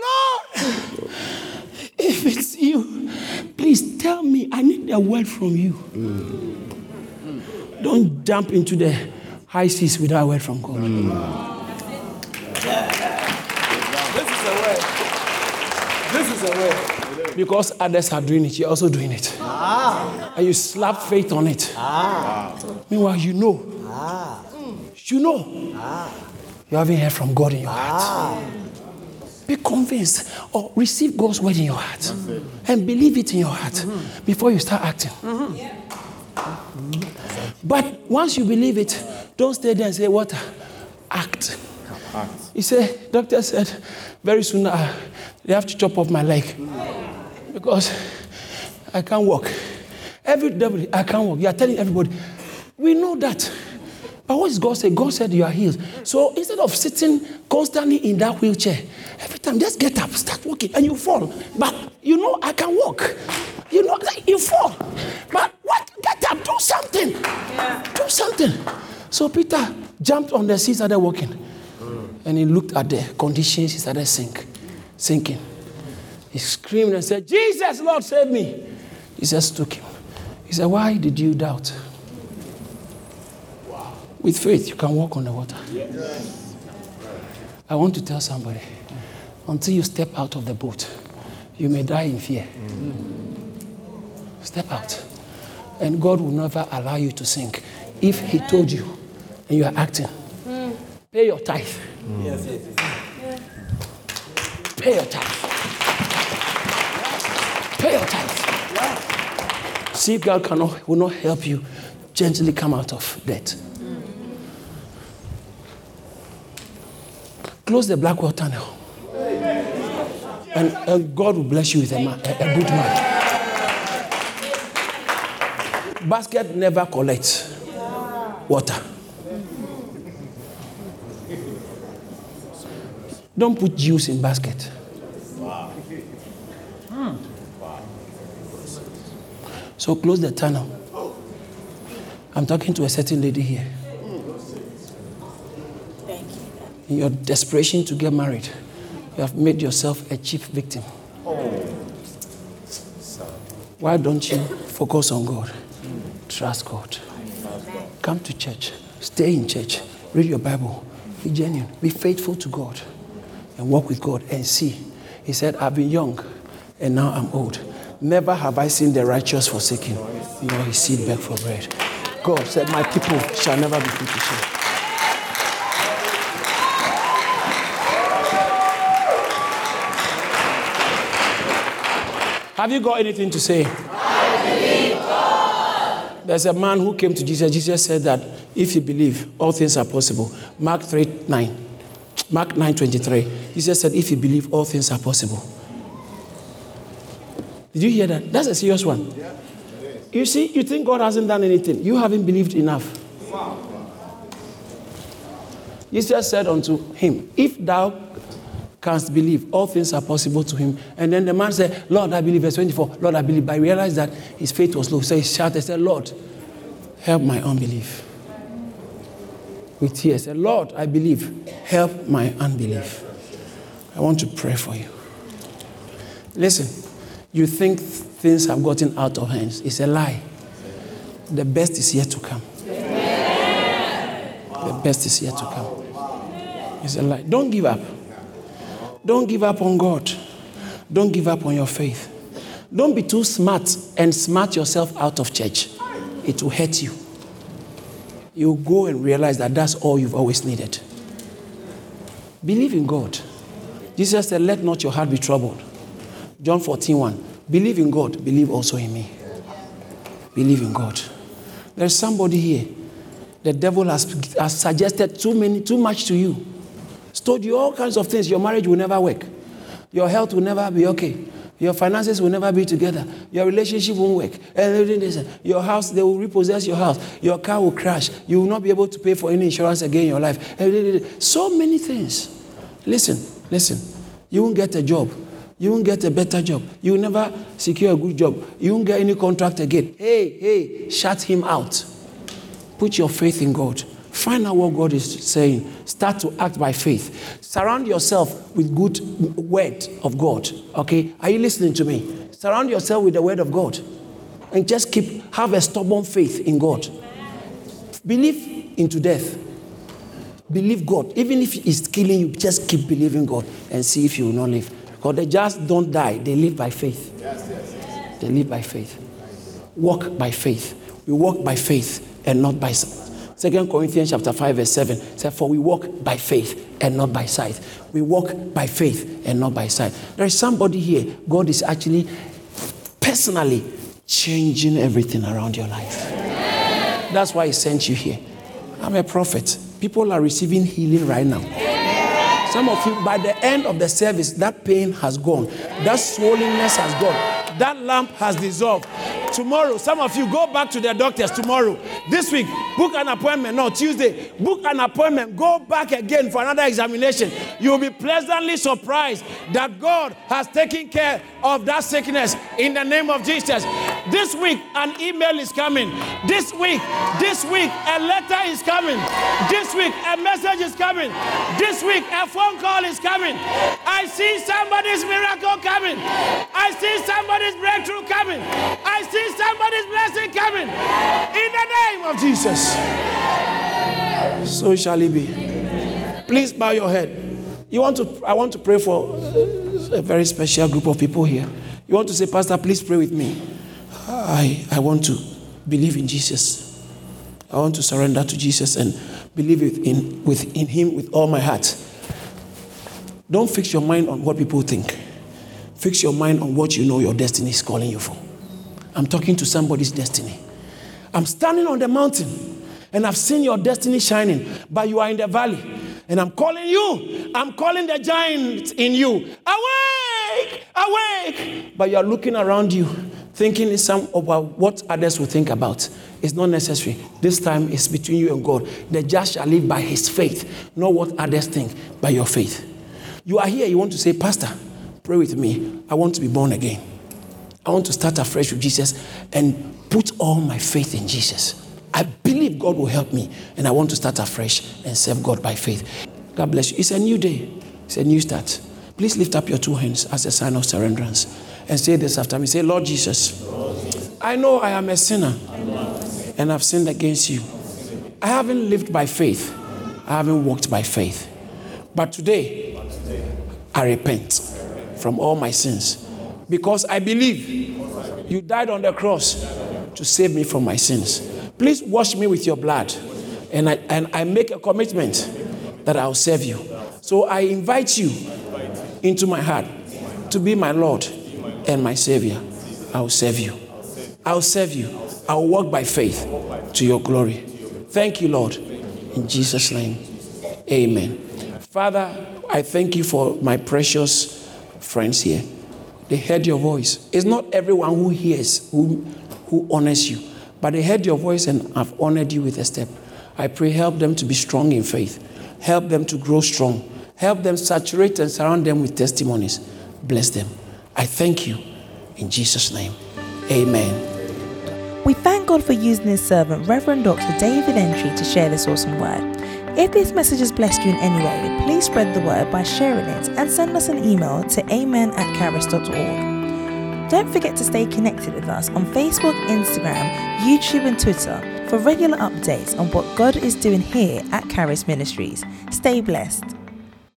B: Lord, if it's you, please tell me. I need a word from you. Don't jump into the high seas without a word from God.
C: This is a word. This is a word.
B: Because others are doing it, you're also doing it. Ah. And you slap faith on it. Ah. Meanwhile, you know. Ah. You know. You haven't heard from God in your heart. Be convinced or receive God's word in your heart and believe it in your heart before you start acting. But once you believe it, don't stay there and say, What? Act. He said, Doctor said, very soon uh, they have to chop off my leg because I can't walk. Every devil, I can't walk. You are telling everybody. We know that. But what does God say? God said you are healed. So instead of sitting constantly in that wheelchair, every time just get up, start walking, and you fall. But you know I can walk. You know you fall. But what? Get up, do something. Do something. So Peter jumped on the seat, started walking. Mm. And he looked at the conditions, he started sink, sinking. He screamed and said, Jesus, Lord, save me. Jesus took him. He said, Why did you doubt? With faith, you can walk on the water. I want to tell somebody until you step out of the boat, you may die in fear. Mm. Step out. And God will never allow you to sink if He told you and you are acting. Mm. Mm. Pay your tithe. Pay your tithe. Pay your tithe. See if God cannot, will not help you gently come out of debt. Close the Blackwall Tunnel. And, and God will bless you with a, a, a good man. Basket never collects water. Don't put juice in basket. So close the tunnel. I'm talking to a certain lady here. In your desperation to get married, you have made yourself a chief victim. Why don't you focus on God? Trust God. Come to church. Stay in church. Read your Bible. Be genuine. Be faithful to God. And walk with God and see. He said, I've been young and now I'm old. Never have I seen the righteous forsaken, nor his seed beg for bread. God said, My people shall never be put to shame. Have you got anything to say? I believe God. There's a man who came to Jesus. Jesus said that if you believe, all things are possible. Mark 3 9. Mark 9 23. Jesus said, if you believe, all things are possible. Did you hear that? That's a serious one. Yeah, You see, you think God hasn't done anything. You haven't believed enough. Jesus said unto him, If thou canst believe, all things are possible to him. And then the man said, Lord, I believe. Verse 24, Lord, I believe. But I realized that his faith was low. So he shouted, said, Lord, help my unbelief. With tears, said, Lord, I believe. Help my unbelief. I want to pray for you. Listen, you think things have gotten out of hands. It's a lie. The best is yet to come. The best is yet to come. It's a lie. Don't give up. Don't give up on God. Don't give up on your faith. Don't be too smart and smart yourself out of church. It will hurt you. You'll go and realize that that's all you've always needed. Believe in God. Jesus said, Let not your heart be troubled. John 14, 1. Believe in God, believe also in me. Believe in God. There's somebody here. The devil has, has suggested too many, too much to you. Told you all kinds of things. Your marriage will never work. Your health will never be okay. Your finances will never be together. Your relationship won't work. Your house, they will repossess your house. Your car will crash. You will not be able to pay for any insurance again in your life. So many things. Listen, listen. You won't get a job. You won't get a better job. You will never secure a good job. You won't get any contract again. Hey, hey, shut him out. Put your faith in God. Find out what God is saying. Start to act by faith. Surround yourself with good word of God. Okay? Are you listening to me? Surround yourself with the word of God. And just keep have a stubborn faith in God. Believe into death. Believe God. Even if it's killing you, just keep believing God and see if you will not live. Because they just don't die, they live by faith. Yes, yes, yes. They live by faith. Walk by faith. We walk by faith and not by. Second Corinthians chapter 5, verse 7 says, For we walk by faith and not by sight. We walk by faith and not by sight. There is somebody here, God is actually personally changing everything around your life. That's why He sent you here. I'm a prophet. People are receiving healing right now. Some of you, by the end of the service, that pain has gone, that swollenness has gone, that lamp has dissolved. Tomorrow, some of you go back to the doctors tomorrow. This week, book an appointment. No, Tuesday, book an appointment. Go back again for another examination. You'll be pleasantly surprised that God has taken care of that sickness in the name of Jesus. This week, an email is coming. This week, this week, a letter is coming. This week, a message is coming. This week, a phone call is coming. I see somebody's miracle coming. I see somebody's breakthrough coming. I see somebody's blessing coming in the name of Jesus. So shall it be. Please bow your head. You want to I want to pray for a very special group of people here. You want to say, Pastor, please pray with me. I, I want to believe in Jesus. I want to surrender to Jesus and believe in, with, in Him with all my heart. Don't fix your mind on what people think. Fix your mind on what you know your destiny is calling you for. I'm talking to somebody's destiny. I'm standing on the mountain and I've seen your destiny shining, but you are in the valley. And I'm calling you. I'm calling the giant in you. Awake! Awake! But you are looking around you, thinking some about what others will think about. It's not necessary. This time is between you and God. The just shall live by his faith, not what others think, by your faith. You are here, you want to say, Pastor, pray with me. I want to be born again. I want to start afresh with Jesus and put all my faith in Jesus. I believe God will help me, and I want to start afresh and serve God by faith. God bless you. It's a new day, it's a new start. Please lift up your two hands as a sign of surrenderance and say this after me. Say, Lord Jesus, I know I am a sinner and I've sinned against you. I haven't lived by faith, I haven't walked by faith. But today, I repent from all my sins because I believe you died on the cross to save me from my sins. Please wash me with your blood. And I, and I make a commitment that I'll serve you. So I invite you into my heart to be my Lord and my Savior. I'll serve you. I'll serve you. I'll walk by faith to your glory. Thank you, Lord. In Jesus' name, amen. Father, I thank you for my precious friends here. They heard your voice. It's not everyone who hears who, who honors you, but they heard your voice and have honored you with a step. I pray, help them to be strong in faith. Help them to grow strong. Help them saturate and surround them with testimonies. Bless them. I thank you. In Jesus' name, amen.
A: We thank God for using his servant, Reverend Dr. David Entry, to share this awesome word. If this message has blessed you in any way, please spread the word by sharing it and send us an email to amen at charis.org. Don't forget to stay connected with us on Facebook, Instagram, YouTube, and Twitter for regular updates on what God is doing here at Charis Ministries. Stay blessed.